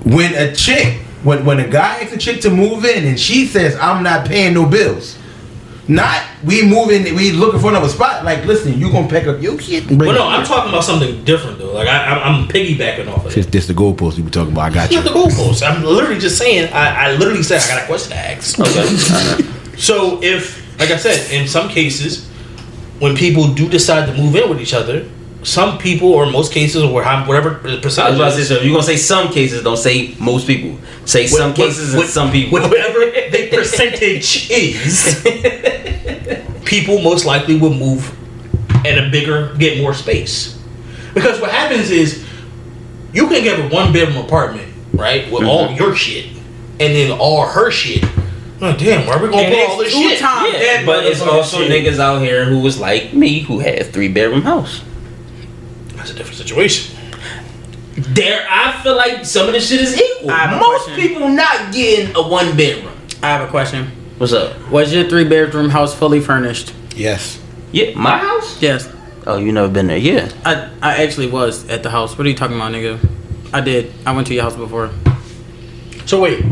When a chick, when when a guy asks a chick to move in and she says I'm not paying no bills, not we moving, we looking for another spot. Like, listen, you gonna pack up your shit. And bring But no, I'm talking about something different though. Like I, I'm, I'm piggybacking off of This, it. this the goalpost we were talking about. I got It's you. not the goalpost. I'm literally just saying. I, I literally said I got a question to ask. Okay. <laughs> So if, like I said, in some cases, when people do decide to move in with each other, some people or most cases or whatever the I was percentage about to say, so if you're gonna say some cases, don't say most people. Say some what- cases what- and some people. whatever the <laughs> percentage is, <laughs> people most likely will move in a bigger, get more space. Because what happens is, you can get a one bedroom apartment, right, with all mm-hmm. your shit, and then all her shit. Oh, damn, where are we gonna And put all it's this shit? times Yeah, but it's also shit. niggas out here who was like me who had a three bedroom house. That's a different situation. There, I feel like some of this shit is equal. I have a Most question. people not getting a one bedroom. I have a question. What's up? Was your three bedroom house fully furnished? Yes. Yeah, my house. Yes. Oh, you never been there? Yeah. I I actually was at the house. What are you talking about, nigga? I did. I went to your house before. So wait,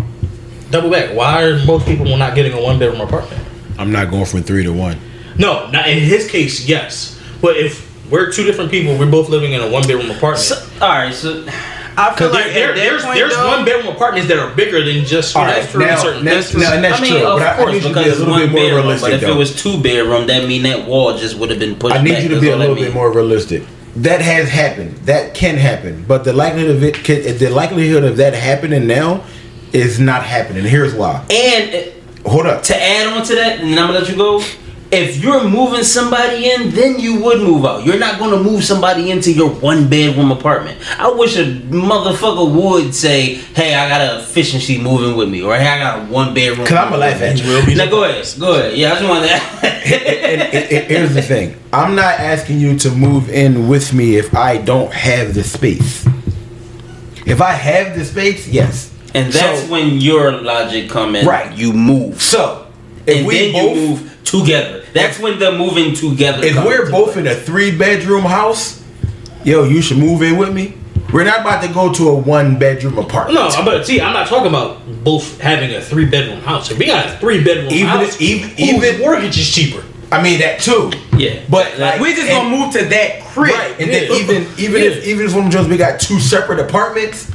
double back. Why are most people not getting a one bedroom apartment? I'm not going from three to one. No, not in his case, yes. But if we're two different people, we're both living in a one bedroom apartment. So, all right. So I feel Because like there, there, that there's point, there's though, one bedroom apartments that are bigger than just All that's right, true in now, certain that's, instances. now, and that's I mean, true. of But I, I course, need you to because be a little bit more bedroom. realistic. But if though. it was two bedroom, that mean that wall just would have been pushed. I need back. you to be a little bit mean. more realistic. That has happened. That can happen. But the likelihood of it, can, the likelihood of that happening now, is not happening. Here's why. And Hold up. to add on to that, and I'm gonna let you go. If you're moving somebody in, then you would move out. You're not gonna move somebody into your one bedroom apartment. I wish a motherfucker would say, "Hey, I got a efficiency moving with me," or "Hey, I got a one bedroom." Cause I'm a life at you. Now go ahead, go ahead. Yeah, I just want and, that. and- and here's the thing. I'm not asking you to move in with me if I don't have the space. If I have the space, yes. and that's So- when your logic come in. Right. You move, So if and we then both move together. That's when the moving together. if we're both play. in a three bedroom house, yo, you should move in with me. We're not about to go to a one bedroom apartment. No, but see, I'm not talking about both having a three bedroom house. If we got a three bedroom Even- house, even- even- mortgage is cheaper. I mean that too. Yeah, But like, We just and- gonna move to that crib. Right, and then Yeah. even even if even if woman Jones we got two separate apartments,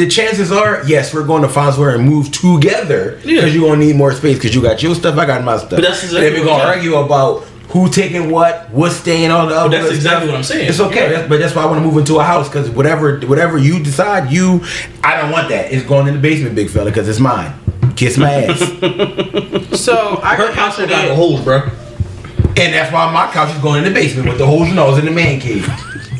the chances are yes we're going to find somewhere and move together because Yeah. you're gonna need more space because you got your stuff, I got my stuff. But that's and exactly then we're what gonna I'm argue about who taking what, what's staying, all the other that's stuff. exactly what I'm saying. It's okay, Yeah. that's- but that's why I want to move into a house because whatever whatever you decide, you I don't want that. It's going in the basement, big fella, because it's mine. Kiss my ass, <laughs> So I Her can house got the that. holes, bro. and that's why my couch is going in the basement with the holes and all in the man cave.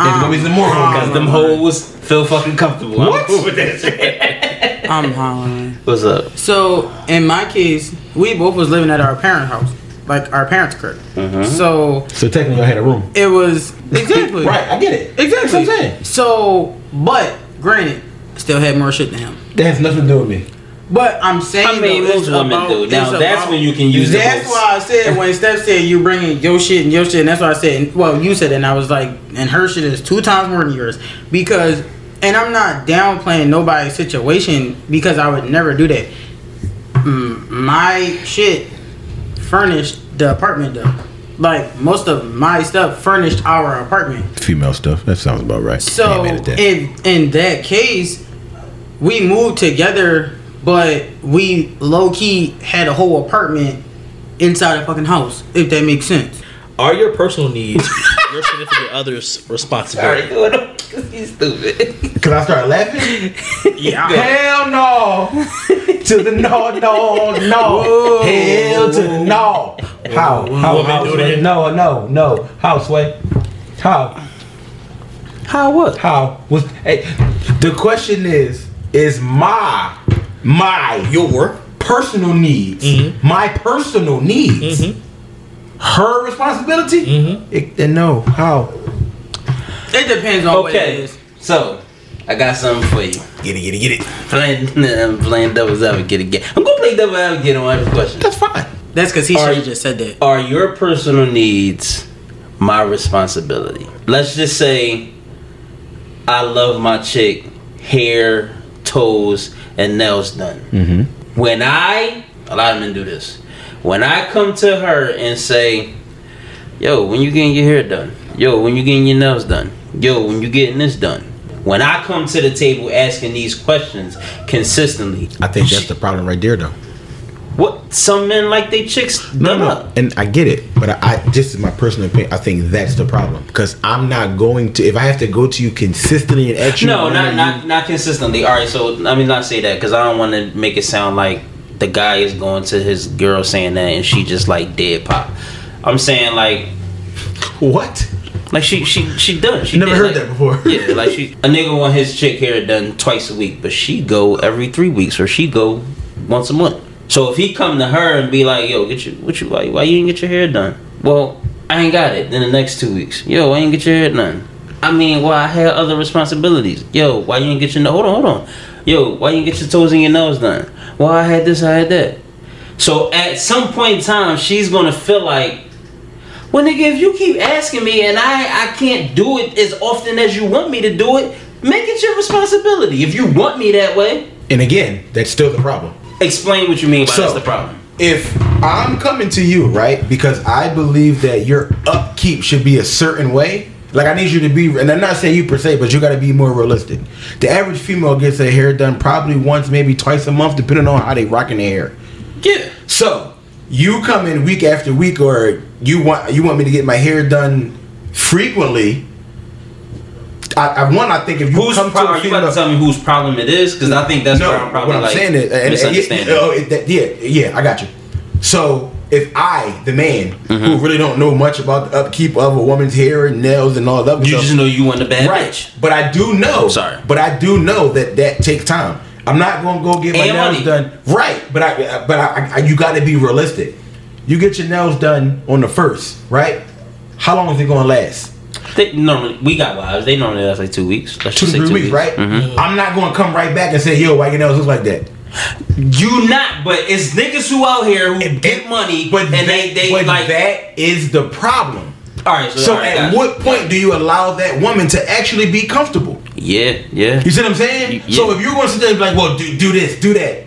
There's gonna be some more. Because ah. them hoes feel fucking comfortable. What? I'm with that <laughs> shit. I'm hollering. What's up? So in my case, we both was living at our parent house, like our parents' crib. Mm-hmm. So So technically, I had a room. it was exactly <laughs> Right, I get it. Exactly. That's what I'm saying. So, but granted, still had more shit than him. That has nothing to do with me. But I'm saying I mean, though, most women about- do. Now, that's about- when you can use That's votes. why I said when Steph said you bringing your shit and your shit, and that's why I said. Well, you said it, and I was like, and her shit is two times more than yours because, and I'm not downplaying nobody's situation because I would never do that. My shit furnished the apartment though. Like most of my stuff furnished our apartment. Female stuff. That sounds about right. So in in that case, we moved together, but we low key had a whole apartment inside a fucking house. If that makes sense. Are your personal needs your significant other's responsibility? Sorry, doing because he's stupid. Cause I started laughing. Yeah. Hell no. to the no, no, no. Hell to the no. How? How? Want How? Sway? No, no, no. How? Sway? How? How what? How? Was hey, the question is is my my Your personal needs Mm-hmm. my personal needs her responsibility? Mm-hmm. It, then no. How? It depends on what it Okay, so I got something for you. Get it, get it, get it. Playing, I'm playing devil's advocate again. I'm gonna play devil's advocate on every question. That's fine. That's because he Are should you- have just said that. Are your personal needs my responsibility? Let's just say I love my chick, hair, toes, and nails done. Mm-hmm. When I, a lot of men do this. When I come to her and say, "Yo, when you getting your hair done? Yo, when you getting your nails done? Yo, when you getting this done?" When I come to the table asking these questions consistently, I think that's the problem right there, though. What some men like they chicks No, done no, up. and I get it, but I, I just my personal opinion, I think that's the problem because I'm not going to if I have to go to you consistently and ask you. No, not not you- not consistently. All right, so let me not say that because I don't want to make it sound like the guy is going to his girl saying that and she just like dead pop. I'm saying like what? like she she she done. She Never did, heard like- that before. <laughs> yeah, like she a nigga want his chick hair done twice a week, but she go every three weeks or she go once a month. So if he come to her and be like, "Yo, get you what you why, why you didn't get your hair done?" Well, I ain't got it. Then the next two weeks, yo, why you didn't get your hair done? I mean, well, I had other responsibilities. Yo, why you didn't get your hold on, hold on. Yo, why you didn't get your toes and your nails done? Well, I had this, I had that. So at some point in time, she's gonna feel like, well, nigga, if you keep asking me and I I can't do it as often as you want me to do it, make it your responsibility. If you want me that way, And again, that's still the problem. Explain what you mean by So- that's the problem. If I'm coming to you, right, because I believe that your upkeep should be a certain way. Like I need you to be, and I'm not saying you per se, but you got to be more realistic. The average female gets their hair done probably once, maybe twice a month, depending on how they rocking their hair. Yeah. So you come in week after week, or you want you want me to get my hair done frequently. I, I one, I think if you Whose come problem? to Are you about to tell me whose problem it is? Because I think that's no, where I'm probably what I'm like saying is, and, and, misunderstanding. oh, it- that- yeah, yeah, I got you. So if I, the man, Mm-hmm. who really don't know much about the upkeep of a woman's hair and nails and all that, you stuff, just know you want a bad right? bitch. But I do know. Sorry. But I do know that that takes time. I'm not gonna go get my And nails money. done. Right. But I, but I, I, you got to be realistic. You get your nails done on the first, right? How long is it gonna last? They normally we got wives. They normally last like two weeks. Let's Two just to say three weeks, right? Mhm. I'm not gonna come right back and say, "Yo, why your nails look like that?" You not, but it's niggas who out here who And- get money, But and that, they they but like. that is the problem. all right, so, So all right, at got what you. point do you allow that woman to actually be comfortable? Yeah, yeah. You see what I'm saying? Y- So if you're going to sit there and be like, well, do, do this, do that.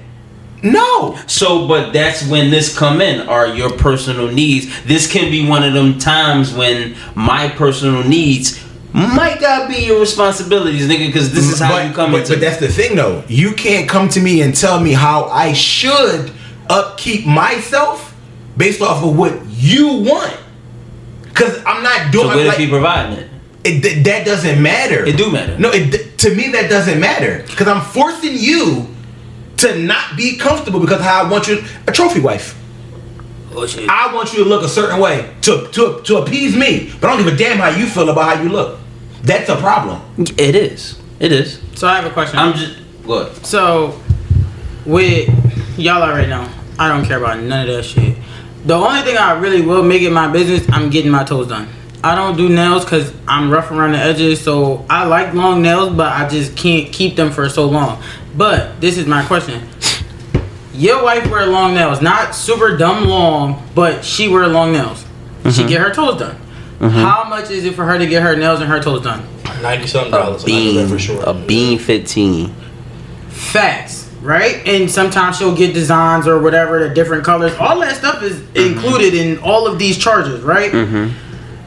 No. So, but that's when this come in. Are your personal needs? This can be one of them times when my personal needs might not be your responsibilities, nigga. Because this is how but, you come but, into. but that's the thing, though. You can't come to me and tell me how I should upkeep myself based off of what you want. Cause I'm not so doing. what if like- he providing it? it, th- that doesn't matter. It do matter. No, it, to me that doesn't matter because I'm forcing you to not be comfortable because how I want you a trophy wife. Oh. I want you to look a certain way to to to appease me, but I don't give a damn how you feel about how you look. That's a problem. It is. It is. So I have a question. I'm just what. So, with y'all already know, I don't care about none of that shit. The only thing I really will make it my business, I'm getting my toes done. I don't do nails because I'm rough around the edges, so I like long nails, but I just can't keep them for so long. But this is my question: Your wife wear long nails, not super dumb long, but she wear long nails. She mm-hmm. get her toes done. Mm-hmm. How much is it for her to get her nails and her toes done? Ninety something A dollars. I know bean. for sure. A bean fifteen. Facts, right? And sometimes she'll get designs or whatever, the different colors. All that stuff is mm-hmm. included in all of these charges, right?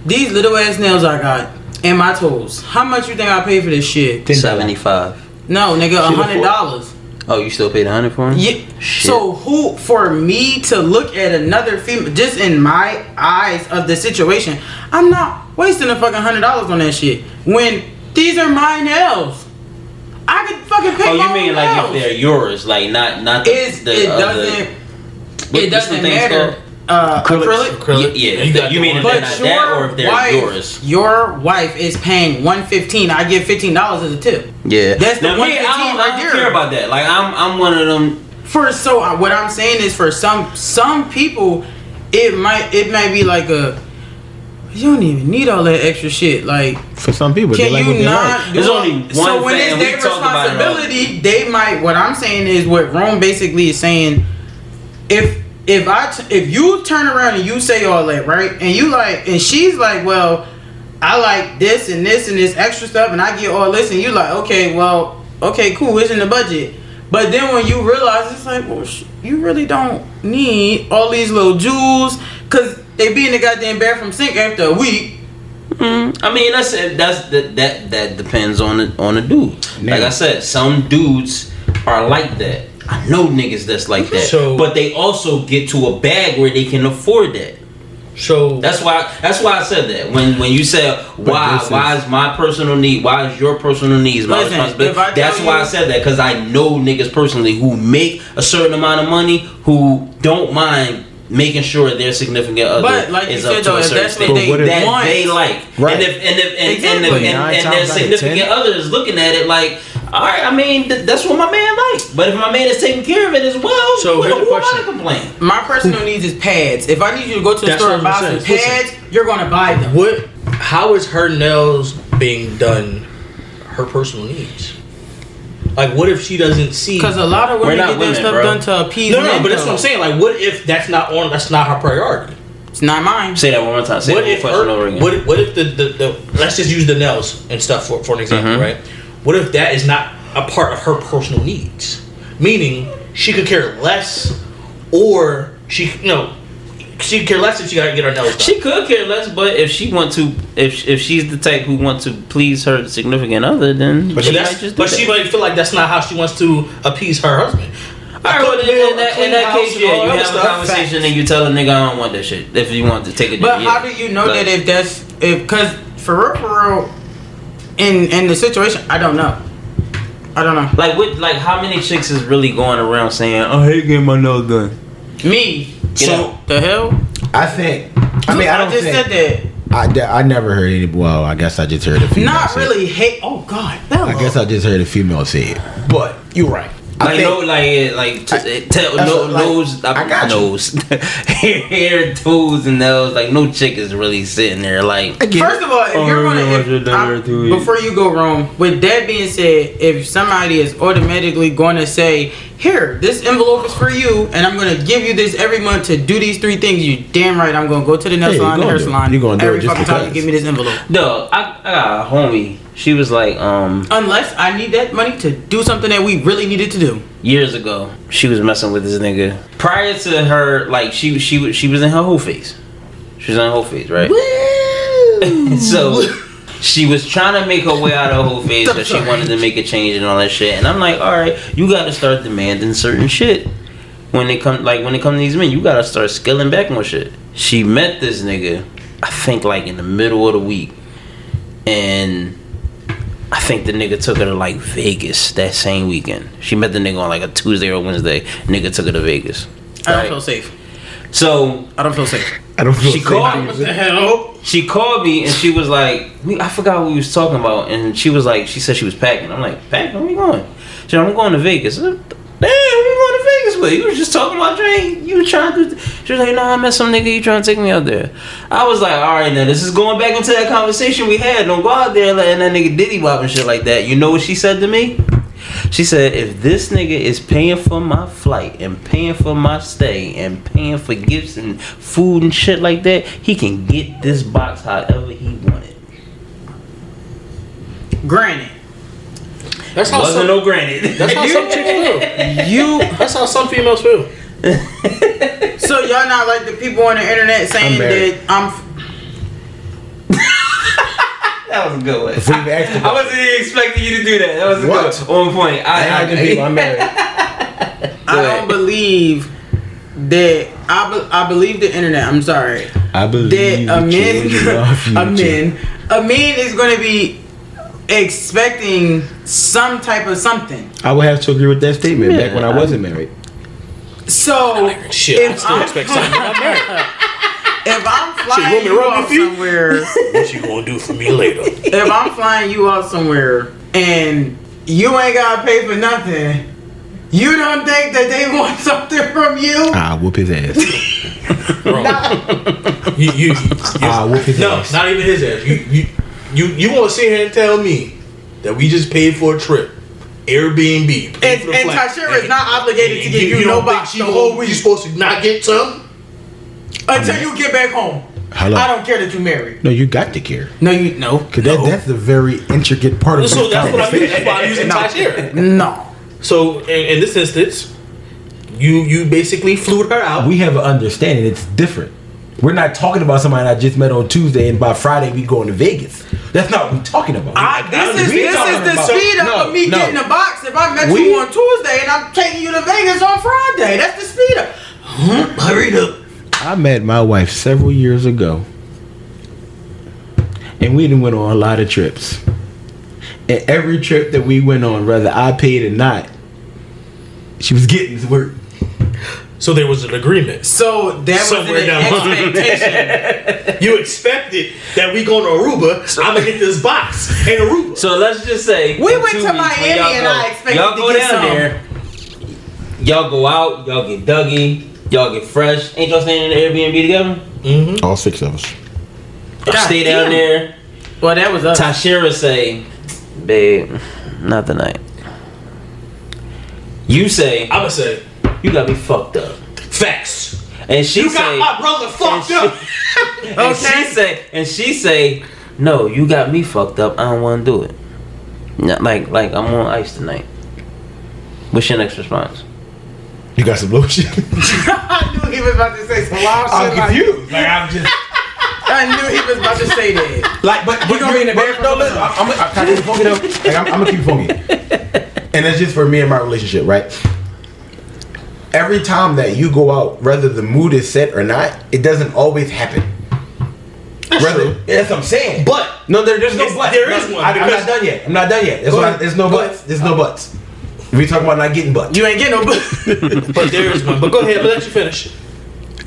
These little ass nails I got and my toes. How much you think I pay for this shit? Seventy five. No, nigga, a hundred dollars. Oh, you still paid a hundred for him? Yeah. Shit. So who for me to look at another female just in my eyes of the situation, I'm not wasting a fucking hundred dollars on that shit. When these are my nails. I could fucking pay Oh, my you mean like nails. if they're yours, like not not the, It's, the it other- doesn't it what's the doesn't matter. called? Uh, acrylic. Acrylic. Yeah, yeah, You if you mean if they're not that or if they're wife, yours? your wife is paying one fifteen. I give fifteen dollars as a tip. Yeah, That's the now, me, I 115 don't, right I don't there. care about that. Like I'm, I'm one of them. For so uh, what I'm saying is for some some people, it might it might be like a you don't even need all that extra shit. Like For some people, can they like you they not? like. There's all- only so one when thing, it's and we their talked about it responsibility, they might. What I'm saying is what Rome basically is saying. If if I t- if you turn around and you say all that right, and you like, and she's like, well, I like this and this and this extra stuff, and I get all this, and you like, okay, well, okay, cool, it's in the budget. But then when you realize it's like, well, sh- you really don't need all these little jewels, cause they be in the goddamn bathroom sink after a week. Mm-hmm. I mean, that's that's that that that depends on the on the dude. Like I said, some dudes are like that. I know niggas that's like that. So- but they also get to a bag where they can afford that. So That's why. That's why I said that. When when you said why this why is my personal need why is your personal needs my Listen, responsibility? if I That's why I said that because I know niggas personally who make a certain amount of money who don't mind making sure their significant other But, like you is said, up to though, a certain that's what standard they But that want- they like. Right. And if and if and, and, Exactly. and, and, and, their significant ten. other is looking at it like, all right, I mean th- that's what my man likes. But if my man is taking care of it as well, So who, here's the who am I question. to complain? My personal needs is pads. If I need you to go to the That's store what and I'm buy some saying. pads, you're gonna buy them. what? How is her nails being done? Her personal needs. Like, what if she doesn't see? Because a lot of We're women not get their women, stuff bro. done to appease no, no, men, but that's what I'm saying. Like, what if that's not on? That's not her priority. It's not mine. Say that one more time. Say what that if question her, over again. what if, what if the, the, the let's just use the nails and stuff for, for an example, Mhm. right? What if that is not a part of her personal needs? Meaning she could care less, or she you know she could care less if she got to get her nails done. She could care less, but if she want to, if if she's the type who want to please her significant other, then but she that's, might just do but she might feel like that's not how she wants to appease her husband. All right, well, in, in that, in that case, yeah, you have a stuff. conversation and you tell a nigga I don't want that shit. If you want to take it, But yeah. how do you know Like, that if that's if because for real, for real, in in the situation, I don't know. I don't know. Like what? Like how many chicks is really going around saying, oh, "I hate getting my nails done"? Me. Get out. The hell? I think. I mean, I don't just think. said that. I, I never heard any. Well, I guess I just heard a female. Not say really hate. Oh God, Bella. I guess I just heard a female say it. But you're right. I Like think, no, like eh, like t- eh, tell no what, like, nose. I got nose, <laughs> hair, toes, and nails. Like no chick is really sitting there like. First of all, if Oh, you're gonna, if, I'm- do it. before you go wrong, with that being said, if somebody is automatically going to say, "Here, this envelope is for you, and I'm going to give you this every month to do these three things," you damn right, I'm going to go to the nail Yeah, you salon, the gonna hair salon, You gonna do every it just fucking time you give me this envelope. No, I, I got a homie. She was like, um, Unless I need that money to do something that we really needed to do. years ago, she was messing with this nigga. Prior to her, like she she was she was in her whole face. She was in her whole face, right? <laughs> so she was trying to make her way out of her whole phase because she wanted to make a change and all that shit. And I'm like, all right, you got to start demanding certain shit when it come like when it comes to these men. You got to start scaling back more shit. She met this nigga, I think like in the middle of the week, and I think the nigga took her to like Vegas that same weekend. She met the nigga on like a Tuesday or Wednesday. Nigga took her to Vegas. I don't Right. feel safe. So I don't feel safe. I don't feel She safe called- either. What the hell? she called me and she was like, we, I forgot what we was talking about, and she was like, she said she was packing. I'm like, packing? Where you going? She said, I'm going to Vegas. I said, Damn, you going to Vegas with? You was just talking about. You was trying to. She was like, No, I met some nigga. You trying to take me out there? I was like, All right, now this is going back into that conversation we had. Don't go out there letting that nigga diddy bop and shit like that. You know what she said to me? She said, if this nigga is paying for my flight and paying for my stay and paying for gifts and food and shit like that, he can get this box however he wanted. Granted, That's how Wasn't some, no granted. <laughs> that's how some <laughs> chicks feel. you. <laughs> That's how some females feel. So y'all not like the people on the internet saying I'm that I'm. that was a good one. Before you even asked I wasn't even expecting you to do that. That was a What? good one. On point. I, I, I, I, people, I'm married. I don't believe that I, be, I believe the internet. I'm sorry. I believe That a man, are our future. a man, a man is going to be expecting some type of something. I would have to agree with that statement back when I Yeah, wasn't married. So Shit, I if still I'm, expect something. I'm <laughs> married. if I'm flying you want me to you rub out your feet? somewhere, <laughs> What you gonna do for me later? if I'm flying you out somewhere and you ain't gotta pay for nothing, you don't think that they want <laughs> something from you? Ah, whoop his ass. Bro. you, you, you, Ah, whoop his ass. no, ass. not even his ass. You, you, you, you want to sit here and tell me that we just paid for a trip, Airbnb, And- for and Tashira is not obligated to give you don't no box she the gonna- whole week. You supposed to not get some? Until you get back home. Hello. I don't care that you married. No, you got to care. No, you no. Cause that, that's the very intricate part of So this that's what I mean. conversation. That's why I'm using Tashira. No. So in, in this instance, you you basically flew her out. We have an understanding. It's different. We're not talking about somebody I just met on Tuesday and by Friday we going to Vegas. That's not what we're talking about. I, this is this is the about- speed up no, of me no. getting a box. If I met We- you on Tuesday and I'm taking you to Vegas on Friday, that's the speed up. Hurry up. I met my wife several years ago, and we done went on a lot of trips. And every trip that we went on, whether I paid or not, she was getting his work. So there was an agreement. So that was Somewhere an down the line. expectation. <laughs> You expected that we go to Aruba. I'm gonna get this box and Aruba. So let's just say We went to weeks when Miami and go- I expected y'all to go get down some. there. Y'all go out. Y'all get Dougie. Y'all get fresh. Ain't y'all staying in the Airbnb together? Mm-hmm. All six of us. God stay down damn. there. well, that was us. Tashira say, babe, not tonight. You say, I'm gonna say you got me fucked up. facts. And she You say, got my brother fucked and up. she- and she say, and she say, no, you got me fucked up. I don't want to do it. Not like, like I'm on ice tonight. What's your next response? You got some lotion? I knew he was about to say some wild shit. I'm like- confused. Like I'm just I knew he was about to say that. like, but, but gonna be in the but- bed for no, some listen, time. I'm, I'm, I'm, I keep it funky though? Like, I'm, I'm gonna keep it funky. And that's just for me and my relationship, right? Every time that you go out, whether the mood is set or not, it doesn't always happen. That's Whether- true. That's what I'm saying. But no, there, there's no but. there No, is one, I, I'm not done yet. I'm not done yet. That's Go there's no Go buts. There's no buts. We talking about not getting butts. You ain't getting no book. <laughs> but there is one. But go ahead. But let you finish.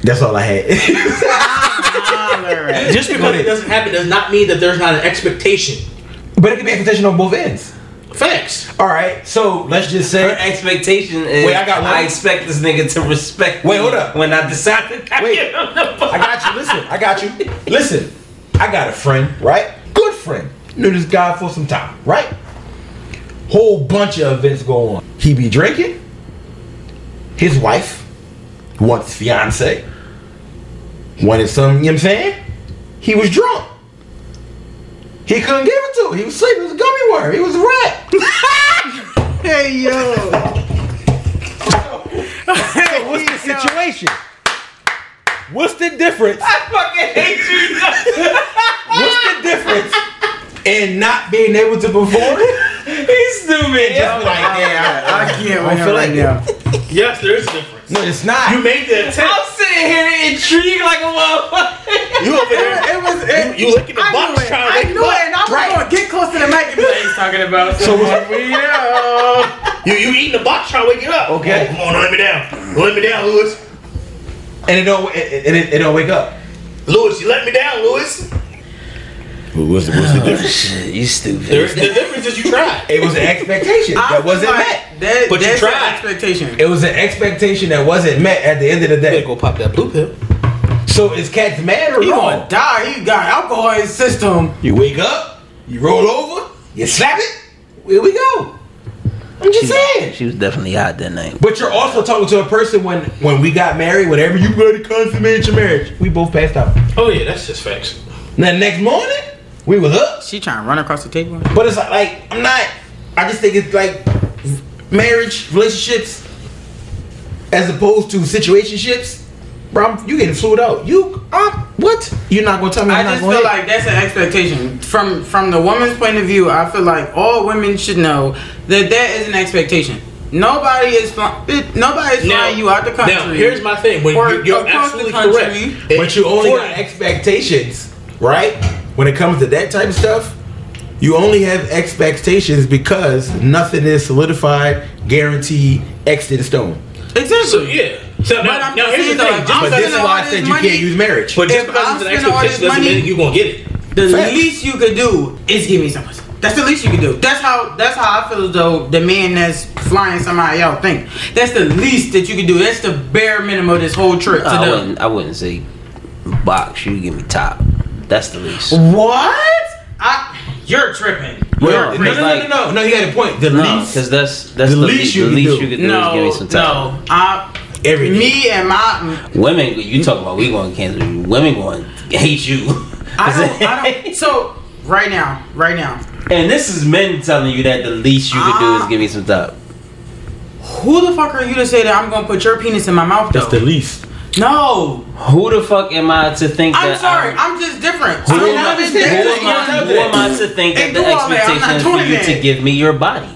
That's all I had. <laughs> Just because it doesn't happen does not mean that there's not an expectation. but it can be expectation on both ends. Facts. All right, so let's just say Her expectation is Wait, I got one. I expect this nigga to respect Wait, hold up. when I decide to Wait. give him the fuck. I got you. Listen, I got you. Listen, I got a friend, right? Good friend. Knew this guy for some time, right? Whole bunch of events go on. He be drinking. His wife, once fiance, wanted some, you know what I'm saying? He was drunk. He couldn't give it to her. He was sleeping. It was a gummy worm. He was a rat. <laughs> Hey yo. So what's the <laughs> situation? What's the difference? I fucking hate you. What's the difference in not being able to perform? <laughs> He's stupid. Just be like, yeah, I, I can't I wait don't feel like now. Yes, there is a difference. No, it's not. You made the attempt. I'm sitting here intrigued like a motherfucker. You over there. It was. It, You licking the I box knew it. trying to I wake knew it, up. and I was Right. going to get close to the mic and be like, "He's talking about so what <laughs> we know." You you eating the box trying to wake it up. Okay. Oh, come on, let me down. Let me down, Lewis. and it don't it, it, it, it don't wake up. Lewis, you let me down, Lewis. What's the, what's the oh, difference? Shit, you stupid. There's the difference is you tried. <laughs> It was an expectation that wasn't like met. That, But you that's tried. an expectation. It was an expectation that wasn't met at the end of the Better day. go pop that blue pill. So is Cat's mad or He wrong? gonna die. He got alcohol in his system. You wake up, you roll over, you slap it. Here we go. I'm just saying. She was definitely hot that night. But you're also talking to a person when when we got married, whenever you go to consummate your marriage, we both passed out. Oh yeah, that's just facts. Then next morning, we was up. She trying to run across the table. But it's like, like I'm not. I just think it's like marriage, relationships, as opposed to situationships. Bro, I'm, you getting flued out. You, um, what? You're not gonna tell me I'm I not just going feel like that's an expectation from from the woman's point of view. I feel like all women should know that that is an expectation. Nobody is fly- it- nobody is flying you out the country. Now, here's my thing. When or you're, you're across the absolutely country. correct. But you only For- got expectations, right? When it comes to that type of stuff, you only have expectations because nothing is solidified, guaranteed, X in stone. exactly. So yeah. So But now, I'm now here's the saying, thing. Just But because this is why I said you money- can't use marriage. But just because I'm it's an spending all expectation doesn't money- mean you're gonna get it. The Facts. least you could do is give me some pussy. That's the least you could do. That's how that's how I feel as though the man that's flying somebody out think. That's the least that you could do. That's the bare minimum of this whole trip to I wouldn't. I wouldn't say box. You give me top. That's the least. What? I you're tripping. Well, You're No, no, tripping. no, no, no, no. You got a point. The No, least, because that's that's the the, least least. you the least do. you could do is No, give me some top. no. I, everything. me and my Women, you talk about we going to cancel you. Women going to hate you. I don't, I don't. <laughs> So right now, right now, and this is men telling you that the least you could do is Ah. give me some top. who the fuck are you to say that I'm gonna put your penis in my mouth? Though? That's the least. no. Who the fuck am I to think I'm that? sorry. I'm, sorry. I'm just different. who, I'm am not I, who, am. I, who am I to think that the do all that. I'm not expectation is for you that. to give me your body?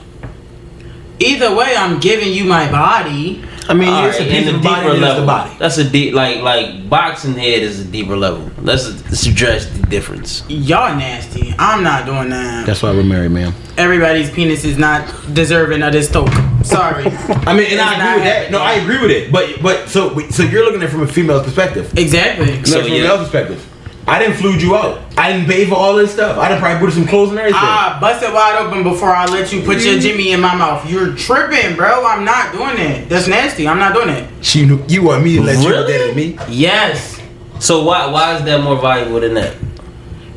Either way, I'm giving you my body. I mean, All it's a right, piece in of the the body. deeper level. the body. That's a deep, like like boxing head is a deeper level. Let's, let's address the difference. Y'all nasty. I'm not doing that. That's why we're married, man. Everybody's penis is not deserving of this toke. Sorry. <laughs> I mean, and It's I agree with that. No, I agree with it. But but so so you're looking at it from a female's perspective. exactly. So, So from yeah. a male perspective, I didn't flued you out. I didn't pay for all this stuff. I didn't probably put some clothes and everything. I busted wide open before I let you put your mm. Jimmy in my mouth. You're tripping, bro. I'm not doing that. That's nasty. I'm not doing it. she knew you want me to let you put that Really? in me. Yes. So why why is that more valuable than that?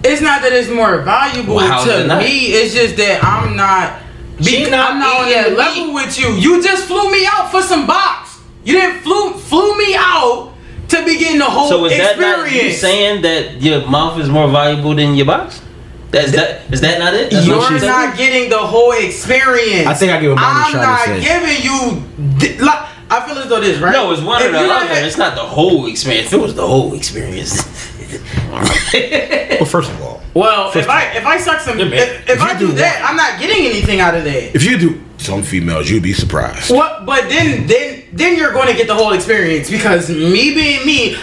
It's not that it's more valuable Well, how's to it not? me. It's just that I'm not. She Be, not I'm not on eating that the level with you. You just flew me out for some box. You didn't flew flew me out to begin the whole So is that experience. not you saying that your mouth is more valuable than your box? That's that is that not it? That's You're what she said? not getting the whole experience. I think I get what Mommy's I'm trying not to say. giving you. di- Like, I feel as though this right. No, it's one If or the other. had- It's not the whole experience. If it was the whole experience, Well, first of all, Well, if I if I suck some, if, if If I do, do that, I'm not getting anything out of that. if you do some females, you'd be surprised. What? But then then then you're going to get the whole experience because me being me,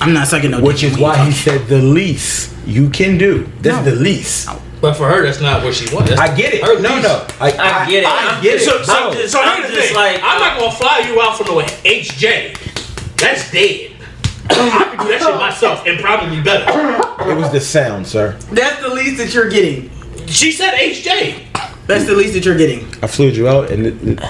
I'm not sucking no. Which dick is why he said the least you can do. That's No. the least. But for her, that's not what she wants. That's I get it. Her no, least. no. I, I get it. I I'm get it. So, so, I'm just- so I'm just thing. like, I'm uh, not gonna fly you out from no HJ. That's dead. I can do that shit myself and probably better. It was the sound, sir. That's the least that you're getting. She said HJ. That's the least that you're getting. I flew you out, and it, it-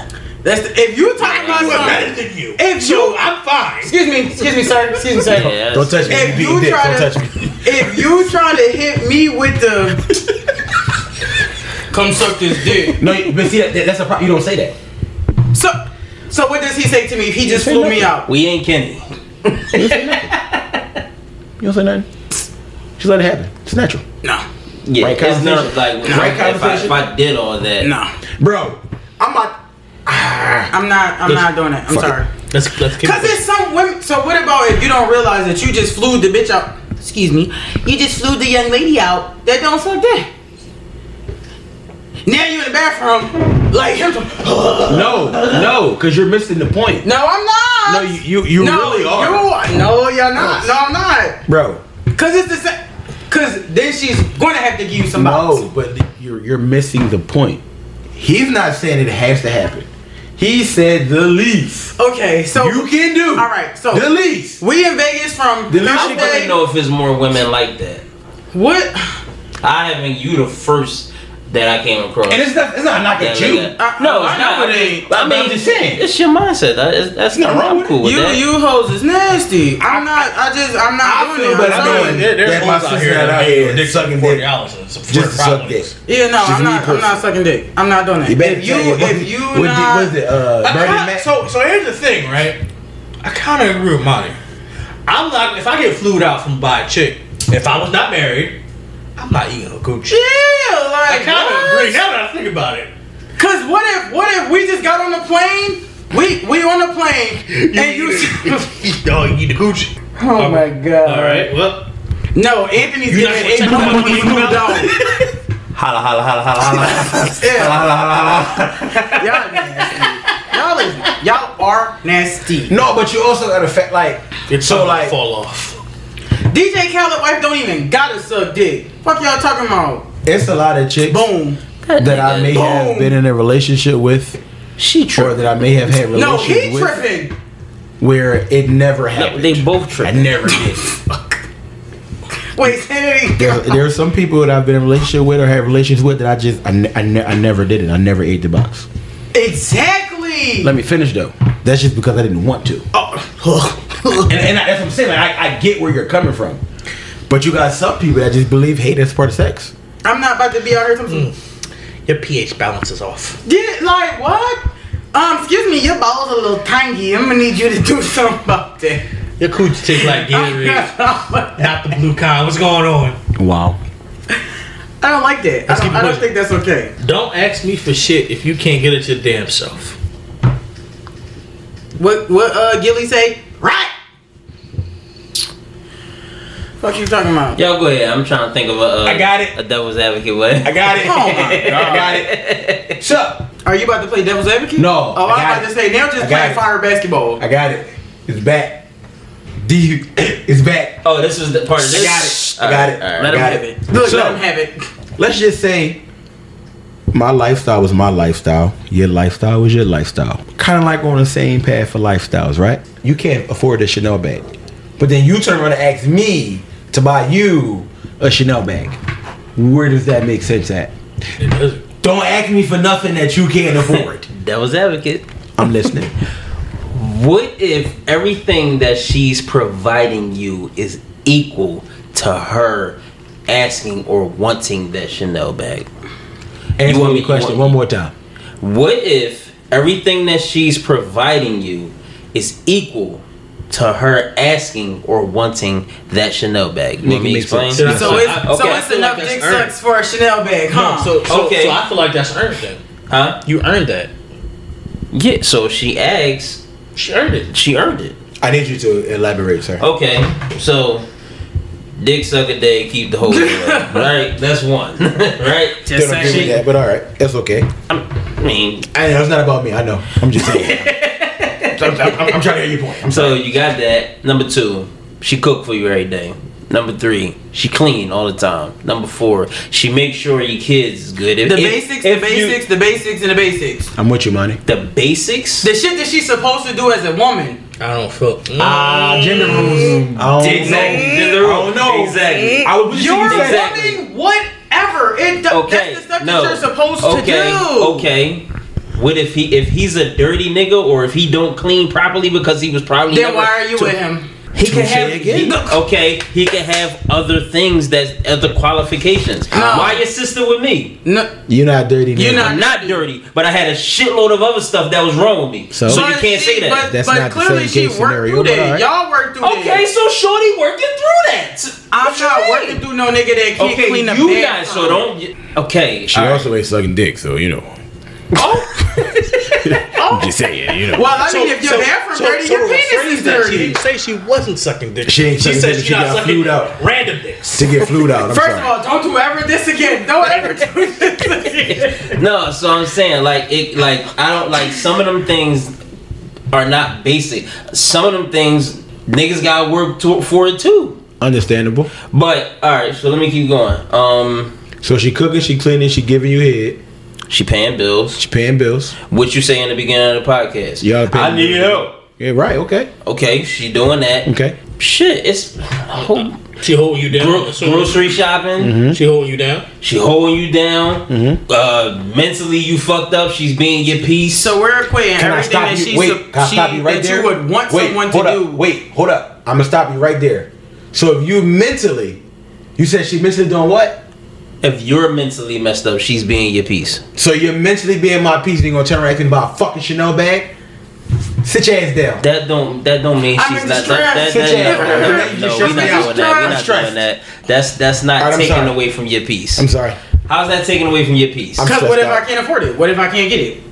That's the, if you talk about I do it better than you. If so you- I'm fine. Excuse me, excuse me, sir. Excuse me, sir. Yeah, don't touch me. If You you beating dick. try Don't to, touch me. if you try to hit me with the, <laughs> come suck this dick. No, but see, that, that's a problem. You don't say that. So, so what does he say to me if he just say flew me out? we ain't Kenny. You don't say nothing. Just let it happen. It's natural. No, Yeah, Right it's not conversation. like Right if, I, if. I did all that. No, bro. I'm not. Ah, I'm not. I'm not doing it. I'm Fuck it. sorry. Let's let's keep. Cause it's some women. So what about if you don't realize that you just flew the bitch out? Excuse me. You just flew the young lady out that don't suck dick. Now you in the bathroom, like him. <gasps> no, no, because you're missing the point, No, I'm not. No, you- you- you no, really are. You, no, you're not. No, I'm not. bro. Cause it's the same. Cause then she's gonna have to give you some box. No, but you're you're missing the point. He's not saying it has to happen. He said the least Okay, so you can do. All right, so the least. we in Vegas from The least I you want to know if there's more women like that. What? I haven't you the first that I came across. And it's not it's not knocking that you. like that. Uh, no, it's know not. it I mean, ain't. I But I'm just saying. it's your mindset. That is, that's not wrong I'm cool it. with You that. you hoes is nasty. I'm not. I just I'm not I doing feel it. better I'm knowing there, there's my hoes out sister here out that here are addicted sucking dick forty dollars just to suck dick. Yeah, no, Just I'm not. I'm not sucking dick. I'm not doing that. You if you tell if you what, not, what is it? Uh, I Bernie kinda- so so here's the thing, right? I kind of agree with Monty. I'm not if I get flued out from by a chick. If I was not married, I'm not eating her coochie. yeah, I like kind of agree. Now that I think about it, Cause what if what if we just got on the plane? We we on the plane and you. <laughs> dog eat the coochie. oh my god. All right, well, No, Anthony's You not giving gonna a check when him holla, holla, holla, on. Holla, holla, holla, holla, holla. <laughs> Yeah. Y'all nasty. Y'all is y'all are nasty. No, but you also got to fact like it's so so like fall off. DJ Khaled wife don't even gotta suck dick. Fuck y'all talking about? it's a lot of chicks Boom. that I may have been in a relationship with, She or that I may have had relationship with. No, relationships he with, tripping. where it never No, happened. they both I tripping. never did. <laughs> Wait, say it There, again. there are some people that I've been in a relationship with or have relations with that I just I, I, ne- I never did it. I never ate the box. Exactly. Let me finish though. That's just because I didn't want to. Oh. <laughs> and, and that's what I'm saying. Like, I, I get where you're coming from, but you got some people that just believe hate is part of sex. I'm not about to be out here. Some, Your pH balance is off. Yeah, like what? Um, excuse me, your balls are a little tangy. I'm gonna need you to do something about that. Your coochie tastes like <laughs> Gatorade, not the blue kind. What's going on? Wow. I don't like that. I Let's don't, I don't think that's okay. Don't ask me for shit if you can't get it to your damn self. What what uh Gilly say? Right. Fuck you talking about? Y'all go ahead. I'm trying to think of a. Uh, I got it. A devil's advocate way. I got it. <laughs> Oh my God. <laughs> I got it. Shut up. Are you about to play devil's advocate? No, Oh, I I, was got about it. to say now just I got playing it. fire basketball. I got it. It's back. D. It's back. Oh, this is the part of I got it. I got right, it. all right. Let him got have it. it. Look, So- let him have it. Let's just say my lifestyle was my lifestyle. Your lifestyle was your lifestyle. Kind of like on the same path for lifestyles, right? You can't afford a Chanel bag, but then you turn around and ask me to buy you a Chanel bag. Where does that make sense at? It doesn't. Don't ask me for nothing that you can't afford. <laughs> Devil's advocate. I'm listening. What if everything that she's providing you is equal to her asking or wanting that Chanel bag? Answer want me me- the question you one more time. What if everything that she's providing you is equal to her asking or wanting that Chanel bag? You want me it to make explain? sense. So it's I- so okay, it's enough like dick earned. sucks for a Chanel bag, huh? No, so, so, Okay. so I feel like that's earned then. Huh? You earned that. Yeah, so she asks, She earned it. she earned it. I need you to elaborate, sir. Okay, so dick suck a day, keep the whole away. <laughs> right? That's one. <laughs> right? Just Don't agree with that, but all right, that's okay. I mean, I know it's not about me. I know. I'm just saying. <laughs> I'm, I'm- I'm trying to hear your point. I'm so you got that. Number two, she cook for you every day. Number three, she clean all the time. Number four, she makes sure your kids is good. If, The if- basics, the if you- basics, the basics, and the basics. I'm with you, money. the basics. The shit that she's supposed to do as a woman. I don't feel. Ah, gender rules. I don't Exactly. know. Gender I don't know. Exactly. I was You're just saying. Exactly. woman, whatever. It do, Okay. that's the stuff no. that you're supposed okay. to do. Okay. What if he if he's a dirty nigga or if he don't clean properly because he was probably Then why are you to- with him? He can have again. he- okay. He can have other things that other qualifications. Why your sister with me? No, You're not dirty. You're not- not dirty, but I had a shitload of other stuff that was wrong with me. So? So, you can't she- say that. But, That's but not the clearly same she case worked scenario, through that. alright. Y'all worked through okay, that. so Shorty working through that. I'm What you not mean? working through no nigga that can't Okay, clean a you guys. So don't. Okay. She all right. also ain't sucking dick, so you know. Oh. <laughs> I'm just saying, you know. Well, I mean, if your bathroom dirty, your to penis rephrase is that, She dirty. didn't say she wasn't sucking dick. She ain't sucking said dick, she's she not got flued out. random dicks. to get flued out. I'm First sorry. of all, don't do ever this again. Don't ever do this again. <laughs> No, so I'm saying like it like I don't like some of them things are not basic. Some of them things niggas got to work to, for it too. Understandable. But all right, so let me keep going. Um, So she cooking, she cleaning, she giving you head, she paying bills. she paying bills. What you say in the beginning of the podcast? Y'all paying I need bills. help. Yeah, right. Okay. Okay, she doing that. Okay. Shit, it's whole She holding you down. gro- grocery shopping. Mm-hmm. She holding you down. She holding you down. Uh, mentally, you fucked up. She's being your piece. So we're equating Can I everything stop that you? she, Wait, sup- can I she stop you right that there? you would want Wait, someone hold to up. do. Wait, hold up. I'm gonna stop you right there. So if you mentally, you said she mentally doing what? If you're mentally messed up, she's being your piece. So you're mentally being my piece, and you gonna turn around and about a fucking Chanel bag? Sit your ass down. That don't that don't mean I'm she's in not that, that, distress. that, Yeah, never- yeah, never- yeah, you no, we're not out. doing that. We're not stressed. doing that. That's that's not All right, I'm taking sorry. away from your piece. I'm sorry. How's that taking away from your piece? I'm Because what stressed if I can't afford it? What if I can't get it?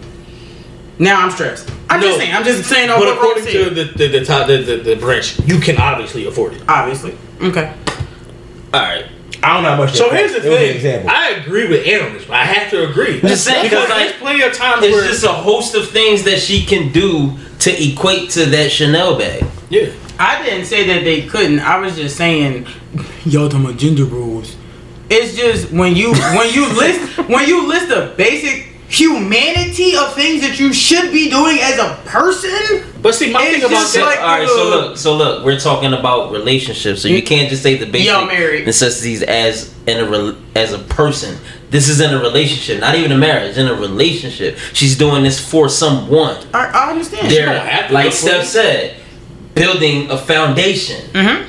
Now I'm stressed. I'm just No. saying. I'm just saying. On But what according Rose to said. the the, the, top, the, the the branch, you can obviously afford it. obviously. Okay. All right. I don't know how much. So that here's the It was an thing. I agree with Aaron on this, but I have to agree. just saying, because because, like, there's plenty of times It's where just a host of things that she can do to equate to that Chanel bag. yeah. I didn't say that they couldn't. I was just saying, y'all talking about gender rules. It's just when you when you list when you list the basic humanity of things that you should be doing as a person. But see, my thing about just that, like- all right, so uh, look, so look, we're talking about relationships, so you can't just say the basic necessities as in a as a person. This is in a relationship, not even a marriage, in a relationship. She's doing this for someone. I, I understand. They're don't have to like Steph said, building a foundation. Mhm.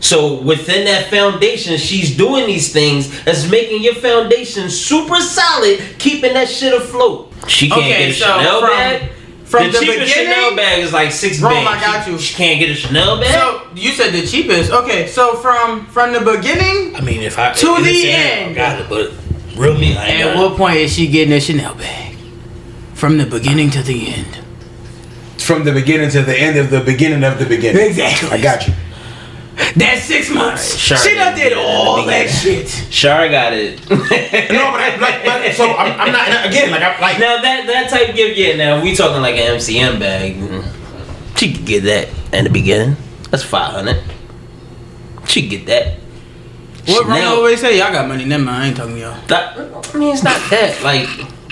So within that foundation, she's doing these things that's making your foundation super solid, keeping that shit afloat. She can't Okay, get a so Chanel from- bag. from the, the cheapest beginning- Chanel bag is like six Rome, bands. I got you. She can't get a Chanel bag. So you said the cheapest. Okay, so from from the beginning, I mean, if I To in the this scenario, I end. got it, but real me, I at got what point is she getting a Chanel bag? From the beginning to the end. From the beginning to the end of the beginning of the beginning. Exactly. I got you. That's six months. Sure, she done did all that shit. Shar got it. <laughs> No, but, I, like, but so I'm, I'm not again like I'm like now that that type gift, yeah. Now we talking like an MCM bag. She could get that in the beginning. That's five hundred. She could get that. What Ron Chanel- always say? Y'all got money. Never mind. I ain't talking to y'all. That, I mean, it's not that. Like,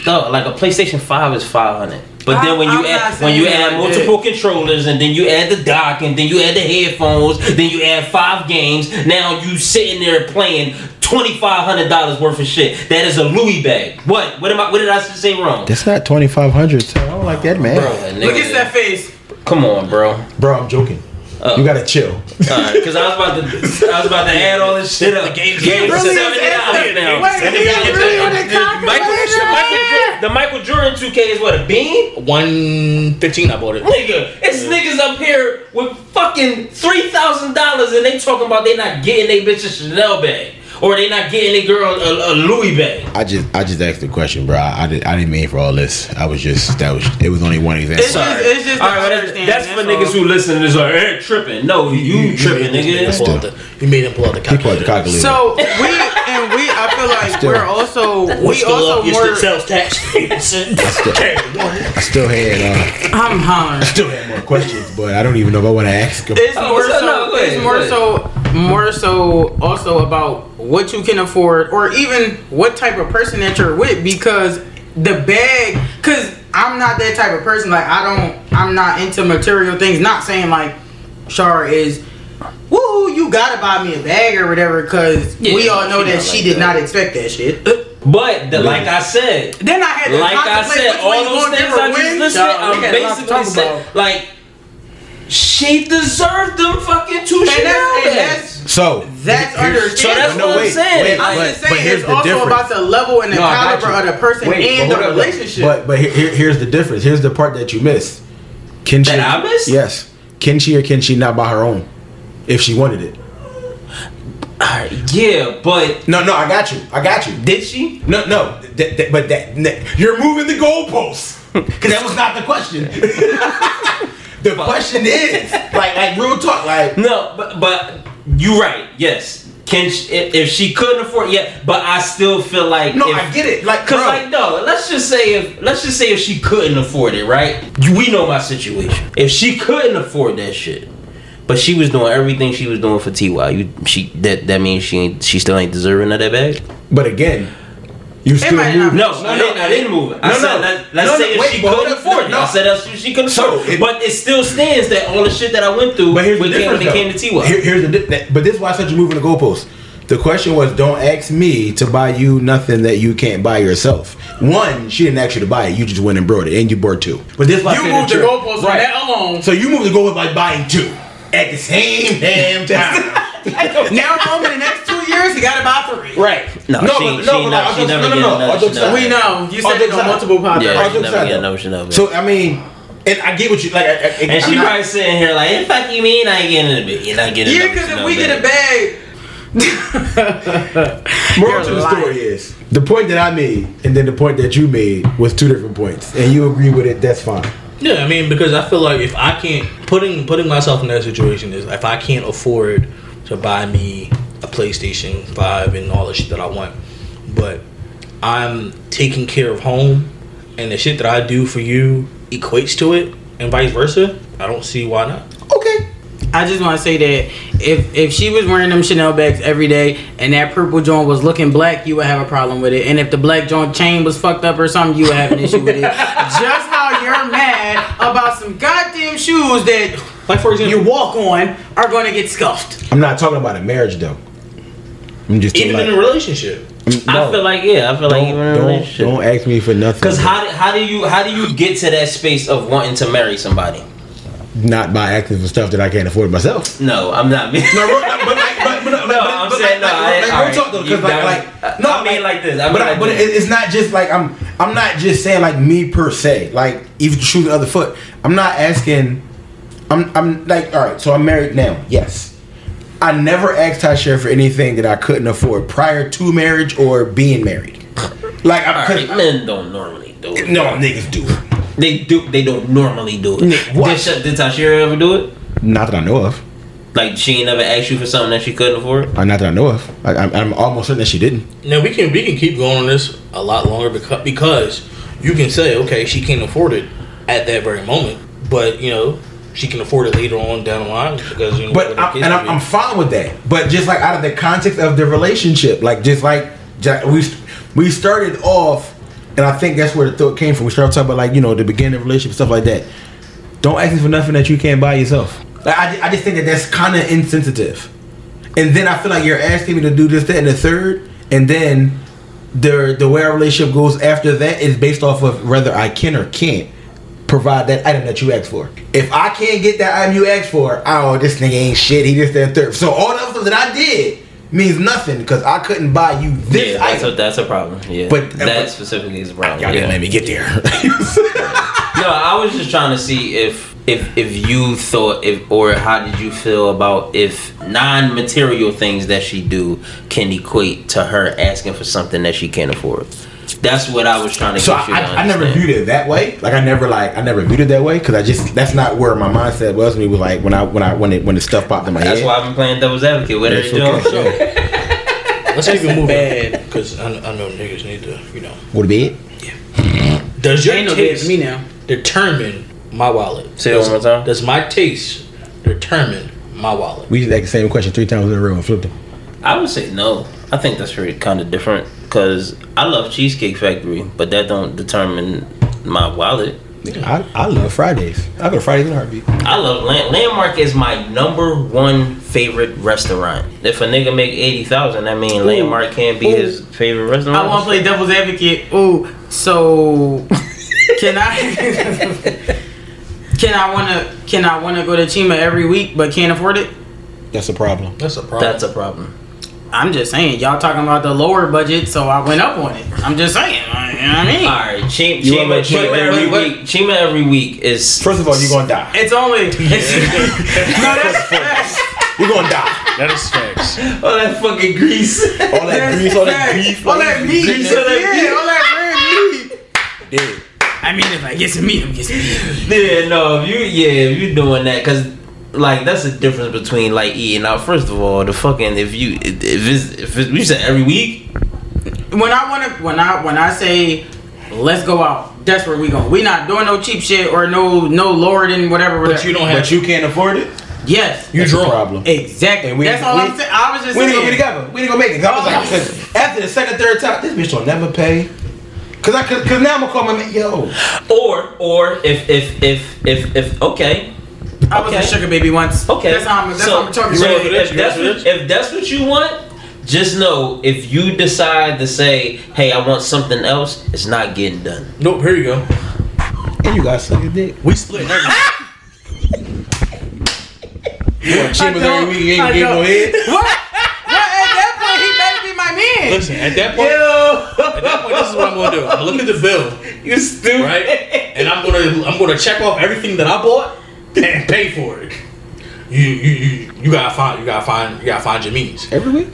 no, like a PlayStation Five is five hundred. But then when you I'm not add when you add like multiple controllers and then you add the dock and then you add the headphones, then you add five games. Now you sitting there playing twenty five hundred dollars worth of shit. That is a Louis bag. What? What am I? What did I say wrong? that's not twenty five hundred. So I don't like that man. Bro, Look at that face. Come on, bro. Bro, I'm joking. Oh. You gotta chill. Because I was about to, I was about to add all this shit up. The game's Game's really seventy dollars now. Wait, he got really on the The Michael, the Michael, Jor- the Michael Jordan 2K is what a bean. One fifteen, I bought it. Nigga, it's niggas up here with fucking three thousand dollars and they talking about they not getting they bitches a Chanel bag or they not getting they girl a, a Louis bag. I just I just asked the question, bro. I, I, did, I didn't mean for all this. I was just that was it was only one example. It's just, it's just All right, but that's, that's for that's niggas who listen and is like, hey, tripping. No, you, tripping, You made him nigga. pull out the- You made him pull out the He called the calculator. calculator. So we and we, I feel like Still. we're also We're still also up your more. sales tax. I still I still had uh, I'm hollering. still had more questions, but I don't even know if I want to ask them. It's Oh, more so- so. no, it's more so. More so. Also about what you can afford, or even what type of person that you're with, because the bag. Because I'm not that type of person. Like I don't. I'm not into material things. Not saying like, Shar is. Woo! You gotta buy me a bag or whatever, because Yeah, we all know she that she like did that. not expect that shit. But the, like I said, Then I had to like I said, all way those things give I just win. listed, Child, we I'm got a lot to basically talk saying, like, she deserved them fucking two And Chanel that's, bags. that's So That's here- understandable. So that's No, what I'm saying. wait, I'm but- just but saying here's it's also difference. about the level and the No, caliber of the person Wait, and the up, relationship. But but here, here- here's the difference. Here's the part that you missed. Can she? That I missed? Yes. Can she or can she not buy her own if she wanted it? Alright, yeah, but No, no, I got you. I got you. did she? No, no, th- th- but that, that- you're moving the goalposts <laughs> because that was not the question. <laughs> the question is like like real talk like No, but but you right. Yes. Can she, if, if she couldn't afford, yeah. But I still feel like no, if, I get it. Like, Cause bro, like no, let's just say if let's just say if she couldn't afford it, right? We know my situation. If she couldn't afford that shit, but she was doing everything she was doing for Ty, you she that that means she ain't she still ain't deserving of that bag. but again, you still might move. no, No, I didn't. I didn't move it. I No, said no. let, let's No, say no, if wait, she but hold couldn't afford it. No. I said that she, she couldn't So, afford it. it- But it still stands that all the shit that I went through But here's when, the came, when difference. it came though. to Ty. Here- here's the di- that- but this is why I said you're moving the goalposts. The question was, don't ask me to buy you nothing that you can't buy yourself. One, she didn't ask you to buy it. You just went and brought it, and you bought two. But this is why I you moved the you're- goalposts on that alone. So you moved the goalpost by buying two at the same damn <laughs> time. now home in the next two years, you gotta buy three. right? No, no, she- but- she no, but she just- never no, no, get no. another I'll just- Chanel We know you said I'll it on multiple podcasts. Yeah, she never say get that. no Chanel. So I mean, and I get what you like. I, I, And she I'm not- probably sitting here like, "The fuck you mean I ain't getting it? bit? You're not getting Yeah, because if Chanel we get a bag." bag, <laughs> Moral to the You're story is the point that I made, and then the point that you made was two different points, and you agree with it. That's fine. Yeah, I mean, because I feel like if I can't putting putting myself in that situation is if I can't afford to buy me a PlayStation Five and all the shit that I want, but I'm taking care of home, and the shit that I do for you equates to it, and vice versa. I don't see why not. Okay. I just want to say that if if she was wearing them Chanel bags every day and that purple joint was looking black, you would have a problem with it. And if the black joint chain was fucked up or something, you would have an issue with it. <laughs> Just how you're mad about some goddamn shoes that Like for example, you walk on are going to get scuffed. I'm not talking about a marriage though. I'm just even like, in a relationship, I feel like yeah, I feel like don't, even in a relationship. don't ask me for nothing. Cause how do, how do you how do you get to that space of wanting to marry somebody? not by asking for stuff that I can't afford myself. No, I'm not. <laughs> No, bro, but, but, but, but, No, I'm saying no. I, like, right. talk though, because like, like, no, I mean like this. I mean but, like but this. it's not just like I'm. I'm not just saying like me per se. Like even shoot the other foot. I'm not asking. I'm. I'm like all right. So I'm married now. Yes. I never asked Tasha for anything that I couldn't afford prior to marriage or being married. Like I'm. right, men don't normally do it. No, niggas do it. They do. They don't normally do it. Nick, what? Did, Sh- did Tashira ever do it? Not that I know of. Like she ain't never asked you for something that she couldn't afford. Uh, Not that I know of. I, I'm, I'm almost certain that she didn't. now we can we can keep going on this a lot longer because because you can say okay she can't afford it at that very moment, but you know she can afford it later on down the line because you know. But I'm, and I'm. I'm fine with that. But just like out of the context of the relationship, like just like we we started off, and I think that's where the thought came from. We started talking about like you know the beginning of the relationship stuff like that. Don't ask me for nothing that you can't buy yourself. Like, I, I just think that that's kind of insensitive. And then I feel like you're asking me to do this, that, and the third, and then the the way our relationship goes after that is based off of whether I can or can't provide that item that you asked for. If I can't get that item you asked for, oh, this nigga ain't shit. He just that third. So all the stuff that I did means nothing because I couldn't buy you this yeah, that's a, that's a problem. Yeah, But- that but- specifically is a problem. Y'all yeah. didn't let me get there. <laughs> No, I was just trying to see if if if you thought if or how did you feel about if non-material things that she do can equate to her asking for something that she can't afford. That's what I was trying to so get you I, to I, I never viewed it that way. Like I never like I never viewed it that way because I just that's not where my mindset was. when it was like when I when I when it when the stuff popped in my That's head. That's why I've been playing devil's advocate with <laughs> That's her. okay, Jones. yeah. Let's even move bad. bad because I, I know niggas need to you know. Go to bed. Yeah. Does your Ain't no taste to me now. determine my wallet? Say it one more time. Does my taste determine my wallet? We just asked the same question three times in a row and flipped it. I would say no. I think that's pretty kind of different because I love Cheesecake Factory, but that don't determine my wallet. I, I love Fridays. I go to Fridays in a heartbeat. I love Land- Landmark is my number one favorite restaurant. If a nigga make eighty thousand, that mean Landmark can't be Ooh. his favorite restaurant. I want to play devil's advocate. Ooh, so <laughs> can I? Can I wanna can I wanna go to Chima every week but can't afford it? That's a problem. That's a problem. That's a problem. I'm just saying, y'all talking about the lower budget, so I went up on it. I'm just saying, you know what I mean? All right, Chima, You Chima, Chima Chima every every week? week. Chima every week is First of all, you're gonna die. It's only it's, no, <laughs> that's facts. You're gonna die. That is facts. all that fucking grease. All that grease, all that facts. beef, all that meat, grease, all that all that red meat. Dead. I mean, if I get some meat, I'm get some meat. yeah, no, if you yeah, if you doing that, cause like that's the difference between like eating out. First of all, the fucking if you if it's if it's, you said every week, When I wanna, when I when I say let's go out, that's where we go. We not doing no cheap shit or no no lower than whatever. But you don't have. But you can't afford it. Yes, You That's a drunk. problem. exactly. We- that's all we- I'm saying. I was just We ain't gonna be together. We ain't gonna make it. 'Cause I was like, oh. cause after the second, third time, this bitch will never pay. Cause I, cause, cause now I'm gonna call my man, yo. or or if if if if if okay. I was Okay. a sugar baby once. Okay, that's how I'm. That's so, how I'm talking. so ready if, if You that's what, if that's what you want, just know if you decide to say, "Hey, I want something else," it's not getting done. Nope. Here you go. And you gotta suck your dick. We split everything. <laughs> You want I Chambers don't- every week, you ain't I get no head? <laughs> What? What? At that point, he better be my man. Listen, at that point, at that point, this is what I'm gonna do. I'm gonna look at the bill, <laughs> You stupid. right? And I'm gonna I'm gonna check off everything that I bought and pay for it. You you you, you gotta find you gotta find you gotta find your means. Every week?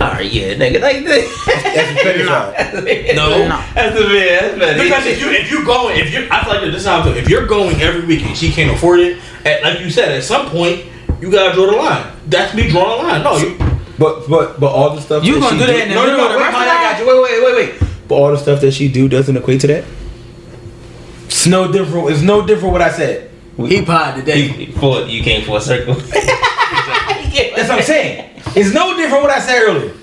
All right, yeah, nigga, like that. That's the petty <laughs> side. <laughs> No. That's the man. That's better. Because if you if you going if you I feel like this is how I feel. If you're going every week and she can't afford it, at, like you said, at some point you gotta draw the line. That's me drawing the line. No, you, But but but all the stuff You gonna do that in the no, no, no, wait, I got you. Wait, wait, wait, wait. But all the stuff that she do doesn't equate to that. It's no different. It's no different what I said. He pod today. You, for, you came for a circle. <laughs> That's what I'm saying. It's no different what I said earlier.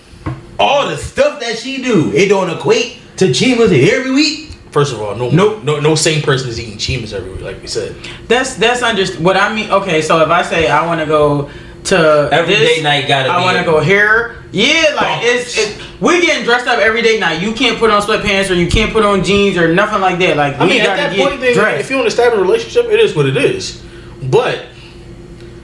All the stuff that she do, it don't equate to Chima's every week. first of all, no Nope. no no same person is eating chimas every week, like we said. That's that's under what I mean. Okay, so if I say I want to go to Every this, day night gotta I be want to go here. Yeah, like it's, it's we getting dressed up every day now. You can't put on sweatpants or you can't put on jeans or nothing like that. Like I we mean, at gotta that get point, then, dressed. if you're in a stable relationship, it is what it is. But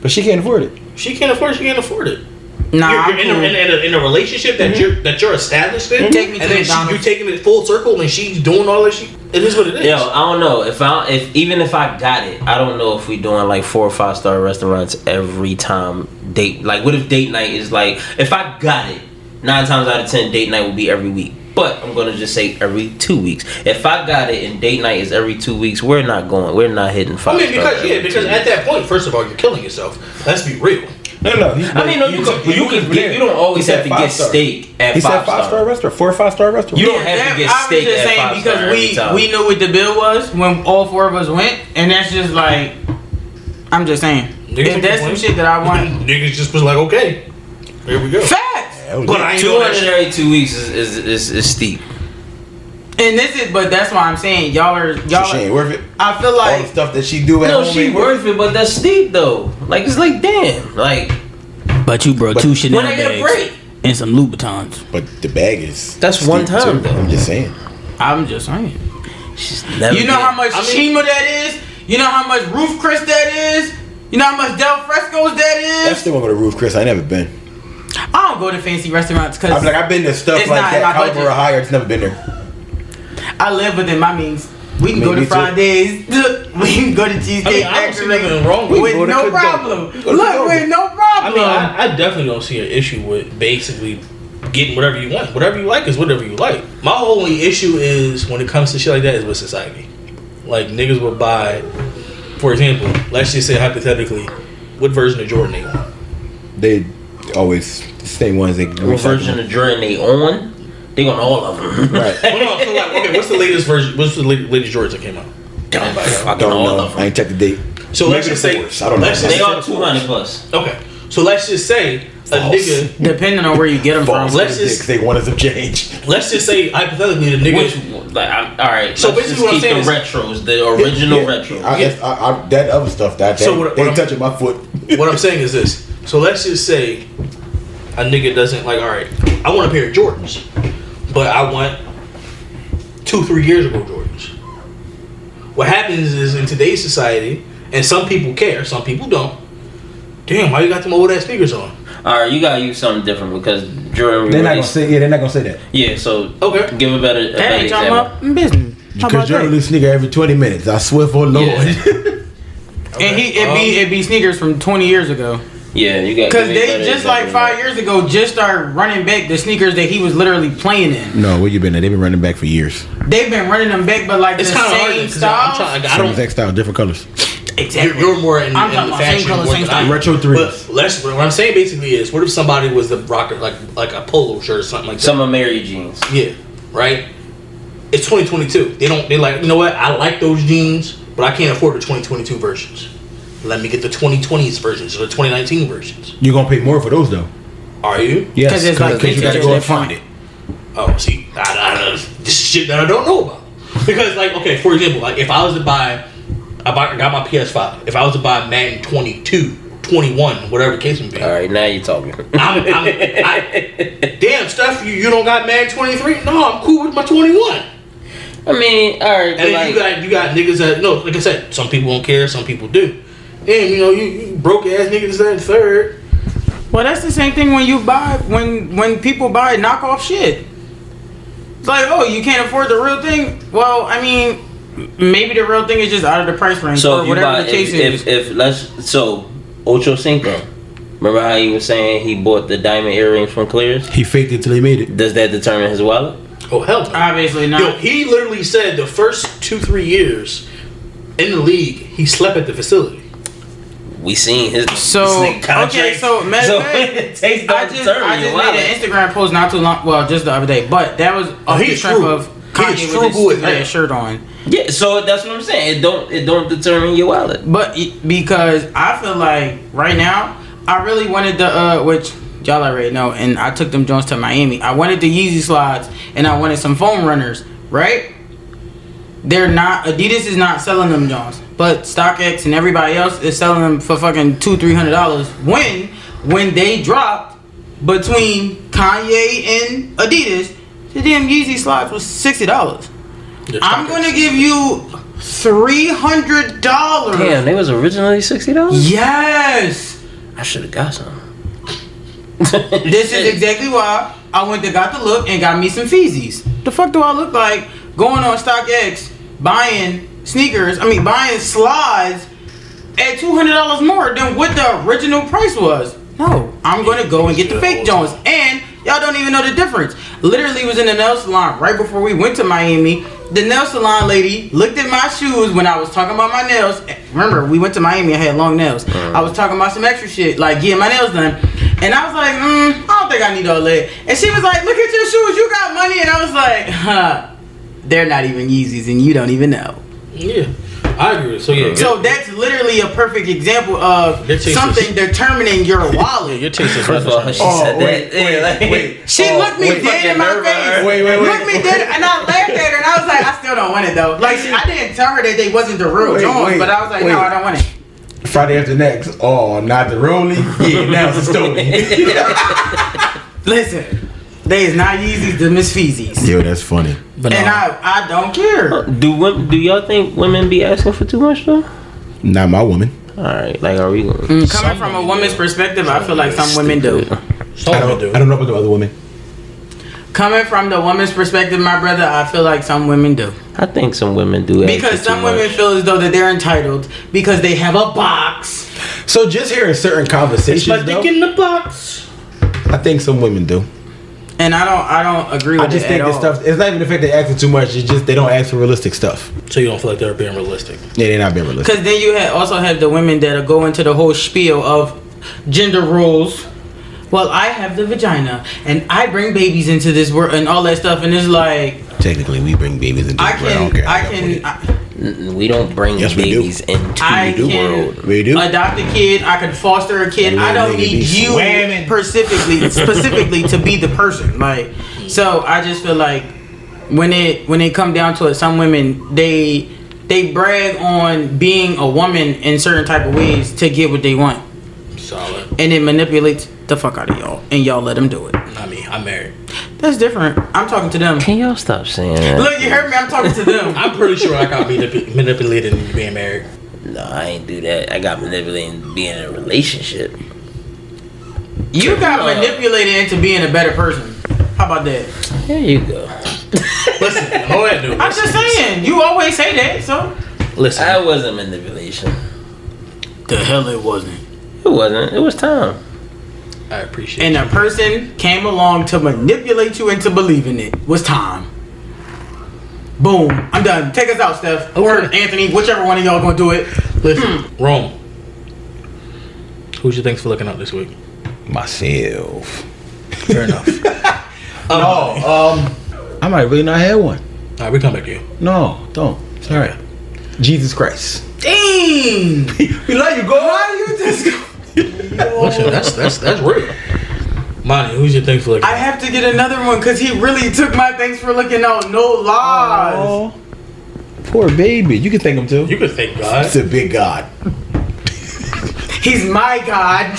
But she can't afford it. she can't afford. It, She can't afford it. nah, you're, you're in, a, in, a, in, a, in a relationship that mm-hmm. you're that you're established in, Take me to and then she, you're taking it full circle, and she's doing all that. She it is what it is. Yo, I don't know if I if even if I got it, I don't know if we doing like four or five star restaurants every time date. Like, what if date night is like if I got it, nine times out of ten date night will be every week. But I'm gonna just say every two weeks. If I got it and date night is every two weeks, we're not going. We're not hitting five. I mean, because yeah, because at that point, first of all, you're killing yourself. Let's be real. No, no. he- I mean, no, you he can you can get, you don't always have to get five star. steak at He five said five star star. restaurant, four or five star restaurant. You don't Yeah, have to get that- steak I was just at saying five because star every we time. we knew what the bill was when all four of us went, and that's just like I'm just saying. Niggas If that's some shit that I want, <laughs> Niggas just was like, okay, here we go. facts. But I ain't Two doing that hundred shit. every two weeks is is, is, is steep. And this is, but that's why I'm saying y'all are y'all. she ain't worth it. I feel like All the like stuff that she do at No, home she worth it, but that's steep though. Like it's like damn, like But you brought But two Chanel when I get a bags break. and some Louboutins. But the bag is That's steep, one time, too. though. I'm just saying. I'm just saying. She's never. You know how much I mean- Chima that is. You know how much Ruth's Chris that is. You know how much Del Fresco's that is. I is. still want to go to Ruth's Chris. I ain't never been. I don't go to fancy restaurants because I'm like I've been to stuff It's like not in that my caliber budget. or higher. It's never been there. I live within my means. We can Me- go to me too. Fridays. <laughs> we can go to Cheesecake I mean, I don't see Factory nothing wrong with We with no problem. We go Look, Cadoba. with no problem. I problem. mean, I, I definitely don't see an issue with basically getting whatever you want. Whatever you like is whatever you like. My only issue is when it comes to shit like that is with society. Like niggas would buy, for example, let's just say hypothetically, what version of Jordan they want. They always the same ones. They what version of Jordan they on? They on all of them. Right. Well, no, so like, okay, what's the latest version? What's the latest, latest Jordans that came out? Anybody know? Don't all know. of I ain't checked the date. So let's just say, fours. I don't know. let's just They say- are two hundred plus. Okay, so let's just say a False. nigga. Depending on where you get them False. from. Let's Let's just- they wanted to change. Let's just say hypothetically the nigga. Which, like, I'm, all right. So So let's basically just what I'm keep the saying retros, the original Yeah. retro. I, Yeah. I, I, that other stuff that So they, what- they what I'm- touching my foot. <laughs> what I'm saying is this. So let's just say a nigga doesn't like. All right, I want a pair of Jordans, but I want two, three years ago Jordans. What happens is in today's society, And some people care, some people don't. Damn, why you got them old ass sneakers on? All right, you gotta use something different because Jordan. They're not gonna say. Yeah, they're not gonna say that. Yeah, so Okay. give a better. A That better ain't talking about business. How Because about Jordan that? release sneaker every twenty minutes. I swear for Lord. <laughs> And he it be it be sneakers from 20 years ago. Yeah, you got. Cause they just like five years ago just started running back the sneakers that he was literally playing in. no, where you been? at? They've been running back for years. They've been running them back, but like It's the kind of hard same because I'm style. trying. I Same don't. exact style, different colors. Exactly. You're, you're more in, I'm in the about same fashion color, more same style. Retro threes. But let's, what I'm saying basically is, what if somebody was the rocker like like a polo shirt or something like that? Some of Mary jeans. Yeah, right. It's 2022. They don't. They like. You know what? I like those jeans, but I can't afford the 2022 versions. Let me get the 2020s versions or the 2019 versions. You're gonna pay more for those though. Are you? Yes, 'Cause it's like because you gotta go and find it. Oh, see, I, I, this is shit that I don't know about. Because, like, okay, for example, like if I was to buy, I buy, got my PS5. If I was to buy Madden 22, 21, whatever the case may be, All right, now you're talking. I'm, I'm, I, damn, stuff. you, you don't got Madden 23? No, I'm cool with my 21. I mean, all right, And then like, you got you got niggas that no, like I said, some people don't care, some people do. Damn, you know, you, you broke ass niggas that in third. Well, that's the same thing when you buy when when people buy knockoff shit. It's like, oh, you can't afford the real thing. Well, I mean, maybe the real thing is just out of the price range so or if whatever buy, the case if, is. if, if let's so Ocho Cinco. Remember how he was saying he bought the diamond earrings from Claire's? He faked it till he made it. Does that determine his wallet? Oh hell no. Obviously not. Yo, he literally said the first two, three years in the league, he slept at the facility. We seen his So this nigga contract. okay, so matter so fact, <laughs> it takes I don't just I just made an Instagram post not too long, well, just the other day, but that was off the he's strength frugal. of He Kanye is with frugal his as hell. stupid ass shirt on. Yeah, so that's what I'm saying. It don't it don't determine your wallet. But it- because I feel like right now, I really wanted the uh, which y'all already know, and I took them Jones to Miami. I wanted the Yeezy slides, and I wanted some foam runners. Right? They're not Adidas is not selling them Jones, but StockX and everybody else is selling them for fucking two three hundred dollars. When when they dropped between Kanye and Adidas, the damn Yeezy slides was sixty dollars. I'm gonna give you three hundred dollars. Damn, they was originally sixty dollars. Yes. I should have got some. <laughs> This is exactly why I went to got the look and got me some Feezies. The fuck do I look like going on StockX buying sneakers? I mean buying slides at two hundred dollars more than what the original price was. No, I'm gonna go and get the fake Jones, and y'all don't even know the difference. Literally was in the nail salon right before we went to Miami. The nail salon lady looked at my shoes when I was talking about my nails. Remember, we went to Miami. I had long nails. I was talking about some extra shit, like getting my nails done. And I was like, mm, I don't think I need all that. And she was like, Look at your shoes. You got money. And I was like, Huh, they're not even Yeezys, and you don't even know. Yeah, I agree. So yeah, So your- that's literally a perfect example of something determining your <laughs> wallet. your taste is First of all, she Oh, said wait, that. Yeah, like- wait. <laughs> She Oh, looked me wait, dead in my fucking face. Wait, wait, wait. Looked me dead, and I laughed at her, and I was like, I still don't want it though. Like I didn't tell her that they wasn't the real Wait, Jones, but I was like, wait. no, I don't want it. Friday after next. Oh, not the Rolly. Yeah, now it's a story. <laughs> Listen, they is not Yeezys, the Miss Feezies, Yo, that's funny. but and no. I I don't care. Do women, do y'all think women be asking for too much though? Not my woman. All right, like are we going? Mm, Coming from a woman's perspective, I feel like some women do. Some I women don't, do. I don't know about the other women. Coming from the woman's perspective, my brother, I feel like some women do. I think some women do. ask Because for some too women much. feel as though that they're entitled because they have a box. So just hearing certain It's my conversations, though, dick in the box. I think some women do. And I don't I don't agree with that. I just it think at this stuff. It's not even the fact they asking too much. It's just they don't ask for realistic stuff. So you don't feel like they're being realistic? Yeah, they're not being realistic. Because then you have also have the women that go into the whole spiel of gender roles. Well, I have the vagina, and I bring babies into this world, and all that stuff, and it's like Technically, we bring babies into I the world. can, I can, I, N- we don't bring Yes, we do. babies into I the world. We do. adopt a kid. I can foster a kid. I don't need you swimming. specifically, <laughs> specifically to be the person. Like, so I just feel like when it when it come down to it, some women they they brag on being a woman in certain type of ways to get what they want, Solid. and it manipulates the fuck out of y'all, and y'all let them do it. Not me. I'm married. That's different. I'm talking to them. Can y'all stop saying that? Look, you heard me. I'm talking to them. I'm pretty sure I got manip- manipulated into being married. No, I ain't do that. I got manipulated into being in a relationship. You got Uh, manipulated into being a better person. How about that? There you go. Listen, hold that dude. I'm just saying. You always say that, so Listen, That wasn't manipulation. The hell it wasn't. It wasn't. It was time. I appreciate and it. a person came along to manipulate you into believing it was time. Boom. I'm done. Take us out, Steph. Or Anthony, whichever one of y'all gonna do it. Listen, Rome. Who's your thanks for looking out this week? Myself. Fair enough. <laughs> <laughs> All Oh, um, I might really not have one. right, we come back to you. No, don't. Sorry. Jesus Christ. Dang! <laughs> We love you, God. Why you just Listen, that's that's that's real. Monty, who's your thanks for looking? I have to get another one because he really took my thanks for looking out. No lies. Oh, poor baby. You can thank him too. You can thank God. It's a big God. <laughs> He's my God.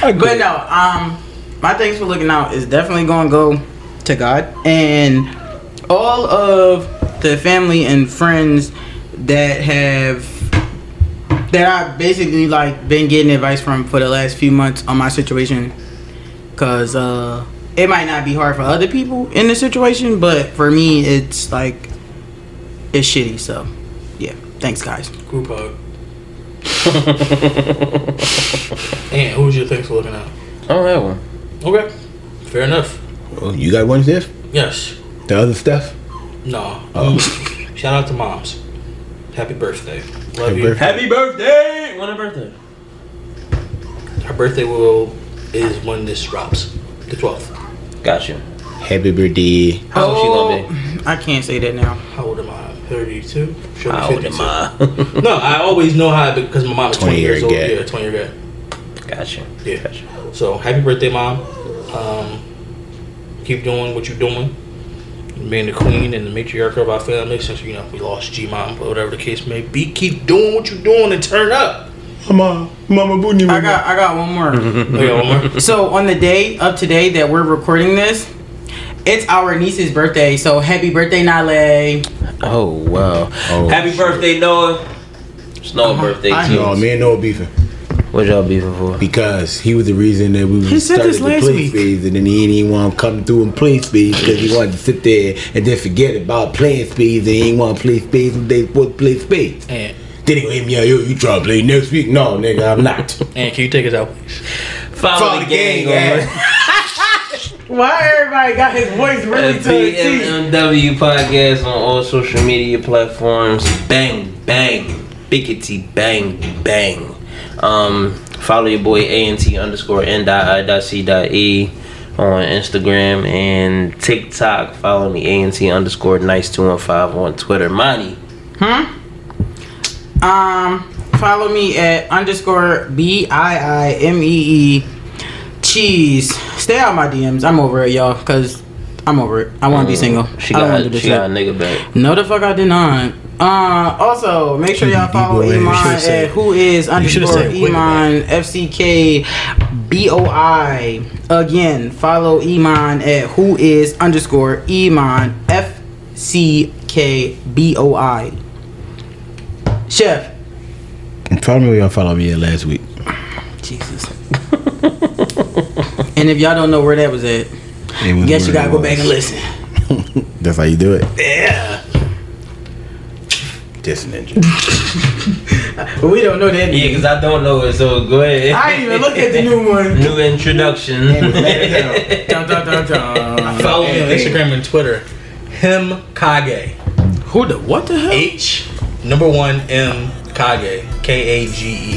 But no, um, my thanks for looking out is definitely gonna go to God and all of the family and friends that have that I've basically like been getting advice from for the last few months on my situation. Cause uh it might not be hard for other people in the situation, but for me it's like it's shitty, so yeah. Thanks guys. Group hug. <laughs> and who's your thanks for looking out? I don't have one. Okay, fair enough. Well, you got one, Steph? Yes. The other stuff? No. Oh. Shout out to moms. Happy birthday. Love Happy you. birthday. Happy birthday! When a birthday? Her birthday will is when this drops, the twelfth. Gotcha. Happy birthday. How old she gonna be? I can't say that now. How old am I? Thirty-two. Sure, How old am I? No, I always know how because my mom is 20 years old. year Yeah, 20 year gap. Gotcha. Yeah. Got you. So happy birthday, mom. Um, keep doing what you're doing. Being the queen and the matriarch of our family since you know we lost G mom, but whatever the case may be, keep doing what you're doing and turn up. Mama, Mama Boonie. I got I got one more. <laughs> Okay, one more. so on the day of today that we're recording this, it's our niece's birthday. So happy birthday, Nale. Oh wow. Oh, Happy birthday, Noah. It's Noah's uh-huh. birthday I too. No, me and Noah beefing. What y'all beefing for? Because he was the reason that we He said started this the last play week. and then he didn't even want to come through and play space because he wanted to sit there and then forget about playing space, and he didn't want to play space when they supposed to play space. And Then he hit me out, yo, you try to play next week? No, nigga, I'm not. and can you take us out, please? Follow, Follow the the gang, gang, <laughs> Why everybody got his voice really to the teeth? BMMW podcast on all social media platforms. Bang, bang, biggity, bang, bang. Um, follow your boy ANT underscore N dot I dot C dot E on Instagram and TikTok. Follow me ANT underscore nice two one five on Twitter. Monty. Um, follow me at underscore B I I M E E cheese. Stay out my DMs. I'm over it, y'all, cause I'm over it. I want to be single. Mm, She I don't do got this she got a shit. nigga back. No, the fuck I did not. Uh, also make sure y'all follow. Iman at who is underscore. Iman F C K B O I. Again, follow Iman at who is underscore Iman F C K B O I. Chef. Follow me where y'all follow me at last week. Jesus. and if y'all don't know where that was at, was guess you gotta go back and listen. <laughs> That's how you do it. Yeah. Just ninja. But <laughs> we don't know that. Yeah, cause I don't know it. So go ahead. I didn't even look at the new <laughs> one. New introduction. <laughs> Dun, dun, dun, dun. Follow me on Instagram and Twitter. Him Kage. Who the what the hell? H number one M Kage. K A G E.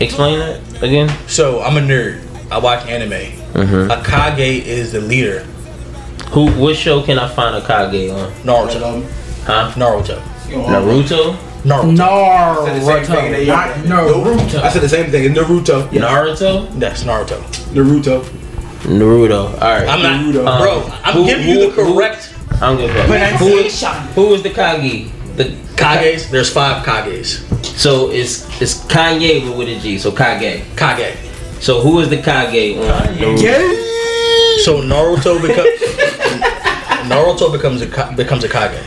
Explain that again. So I'm a nerd. I watch anime. Mm-hmm. A Kage is the leader. Who? What show can I find a Kage on? Naruto. Huh? Naruto. Naruto. Naruto. Naruto. Not Naruto. I said the same thing. It's Naruto. Naruto. That's Naruto. Naruto. Naruto. All right. I'm not, Naruto. bro. Um, I'm Who- giving you the who- who- correct I don't give a fuck. Who is, who is the Kage? The Kages. There's five Kages. So it's it's Kanye but with a G. So Kage. Kage. So who is the Kage on Naruto? So Naruto becomes <laughs> Naruto becomes a becomes a Kage.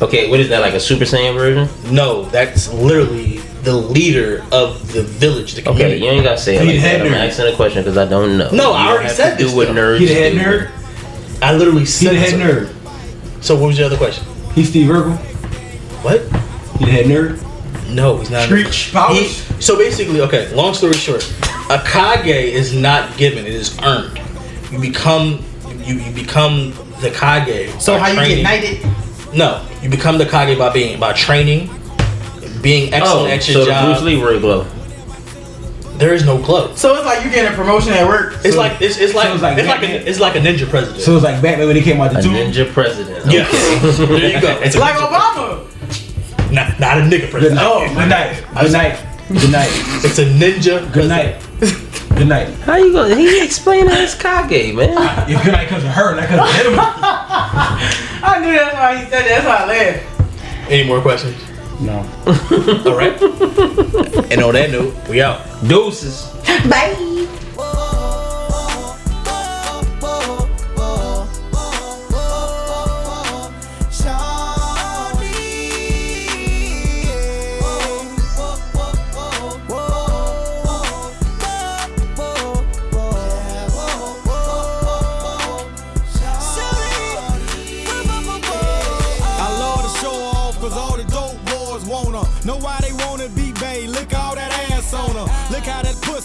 Okay, what is that like a Super Saiyan version? No, that's literally the leader of the village, the Okay, you ain't gotta say it He like the that. head I'm nerd. asking a question because I don't know. No, You I already have said to do this, what though. nerds He the head do. nerd. I literally He said the head so. nerd. So what was your other question? He's Steve Urkel. What? He the head nerd. No, he's not. Screech powers. He- so basically, okay. Long story short, a Kage is not given; it is earned. You become, you, you become the Kage. So by how you get knighted? No, you become the Kage by being by training, being Oh, excellent at so your the job. Bruce Lee glow. There is no club. So it's like you getting a promotion at work. It's like it's, it's like it's like it's like a, it's like a ninja president. So it's like Batman when he came out the A tomb. ninja president. yes, <laughs> there you go. It's like ninja- Obama. not, not a nigga Good president. night. Oh, Good night. Good night. Good night. <laughs> It's a ninja. Good night. Good night. How you gonna? He explaining his Kage, man. <laughs> If good night comes to her, not comes to him. <laughs> I knew that's why he said that. That's why I laughed. Any more questions? No. All right. <laughs> and on that note, we out. Deuces. Bye.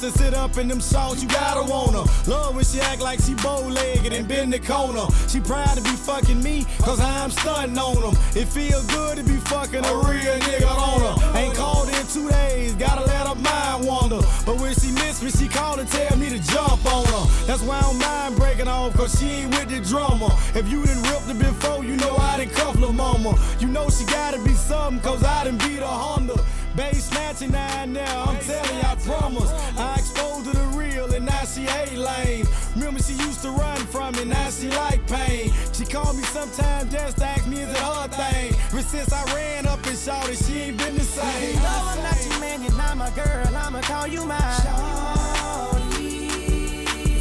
Pussy sit up in them shorts. You gotta want her. Love when she act like she bow legged and bend the corner. She proud to be fucking me cause I'm stunting on them. It feel good to be fucking a real nigga on her. Ain't called in two days, gotta let her mind wander. But when she miss me, she call and tell me to jump on her. That's why I don't mind breaking off cause she ain't with the drummer. If you didn't ripped her before, you know I done cuff lil' mama. You know she gotta be something cause I done beat a Honda. Bass snatching I now, I'm telling y'all, promise. I exposed to the real and I see A lane. Remember, she used to run from it, now she like pain. She called me sometime just to ask me, is it her thing? But since I ran up and shouted, she ain't been the same. Even though I'm not your man, you're not my girl, I'ma call you mine. Cause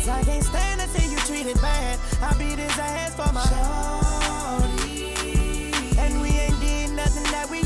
I can't stand to see you treated bad. I beat his ass for my Shawty. And we ain't did nothing that we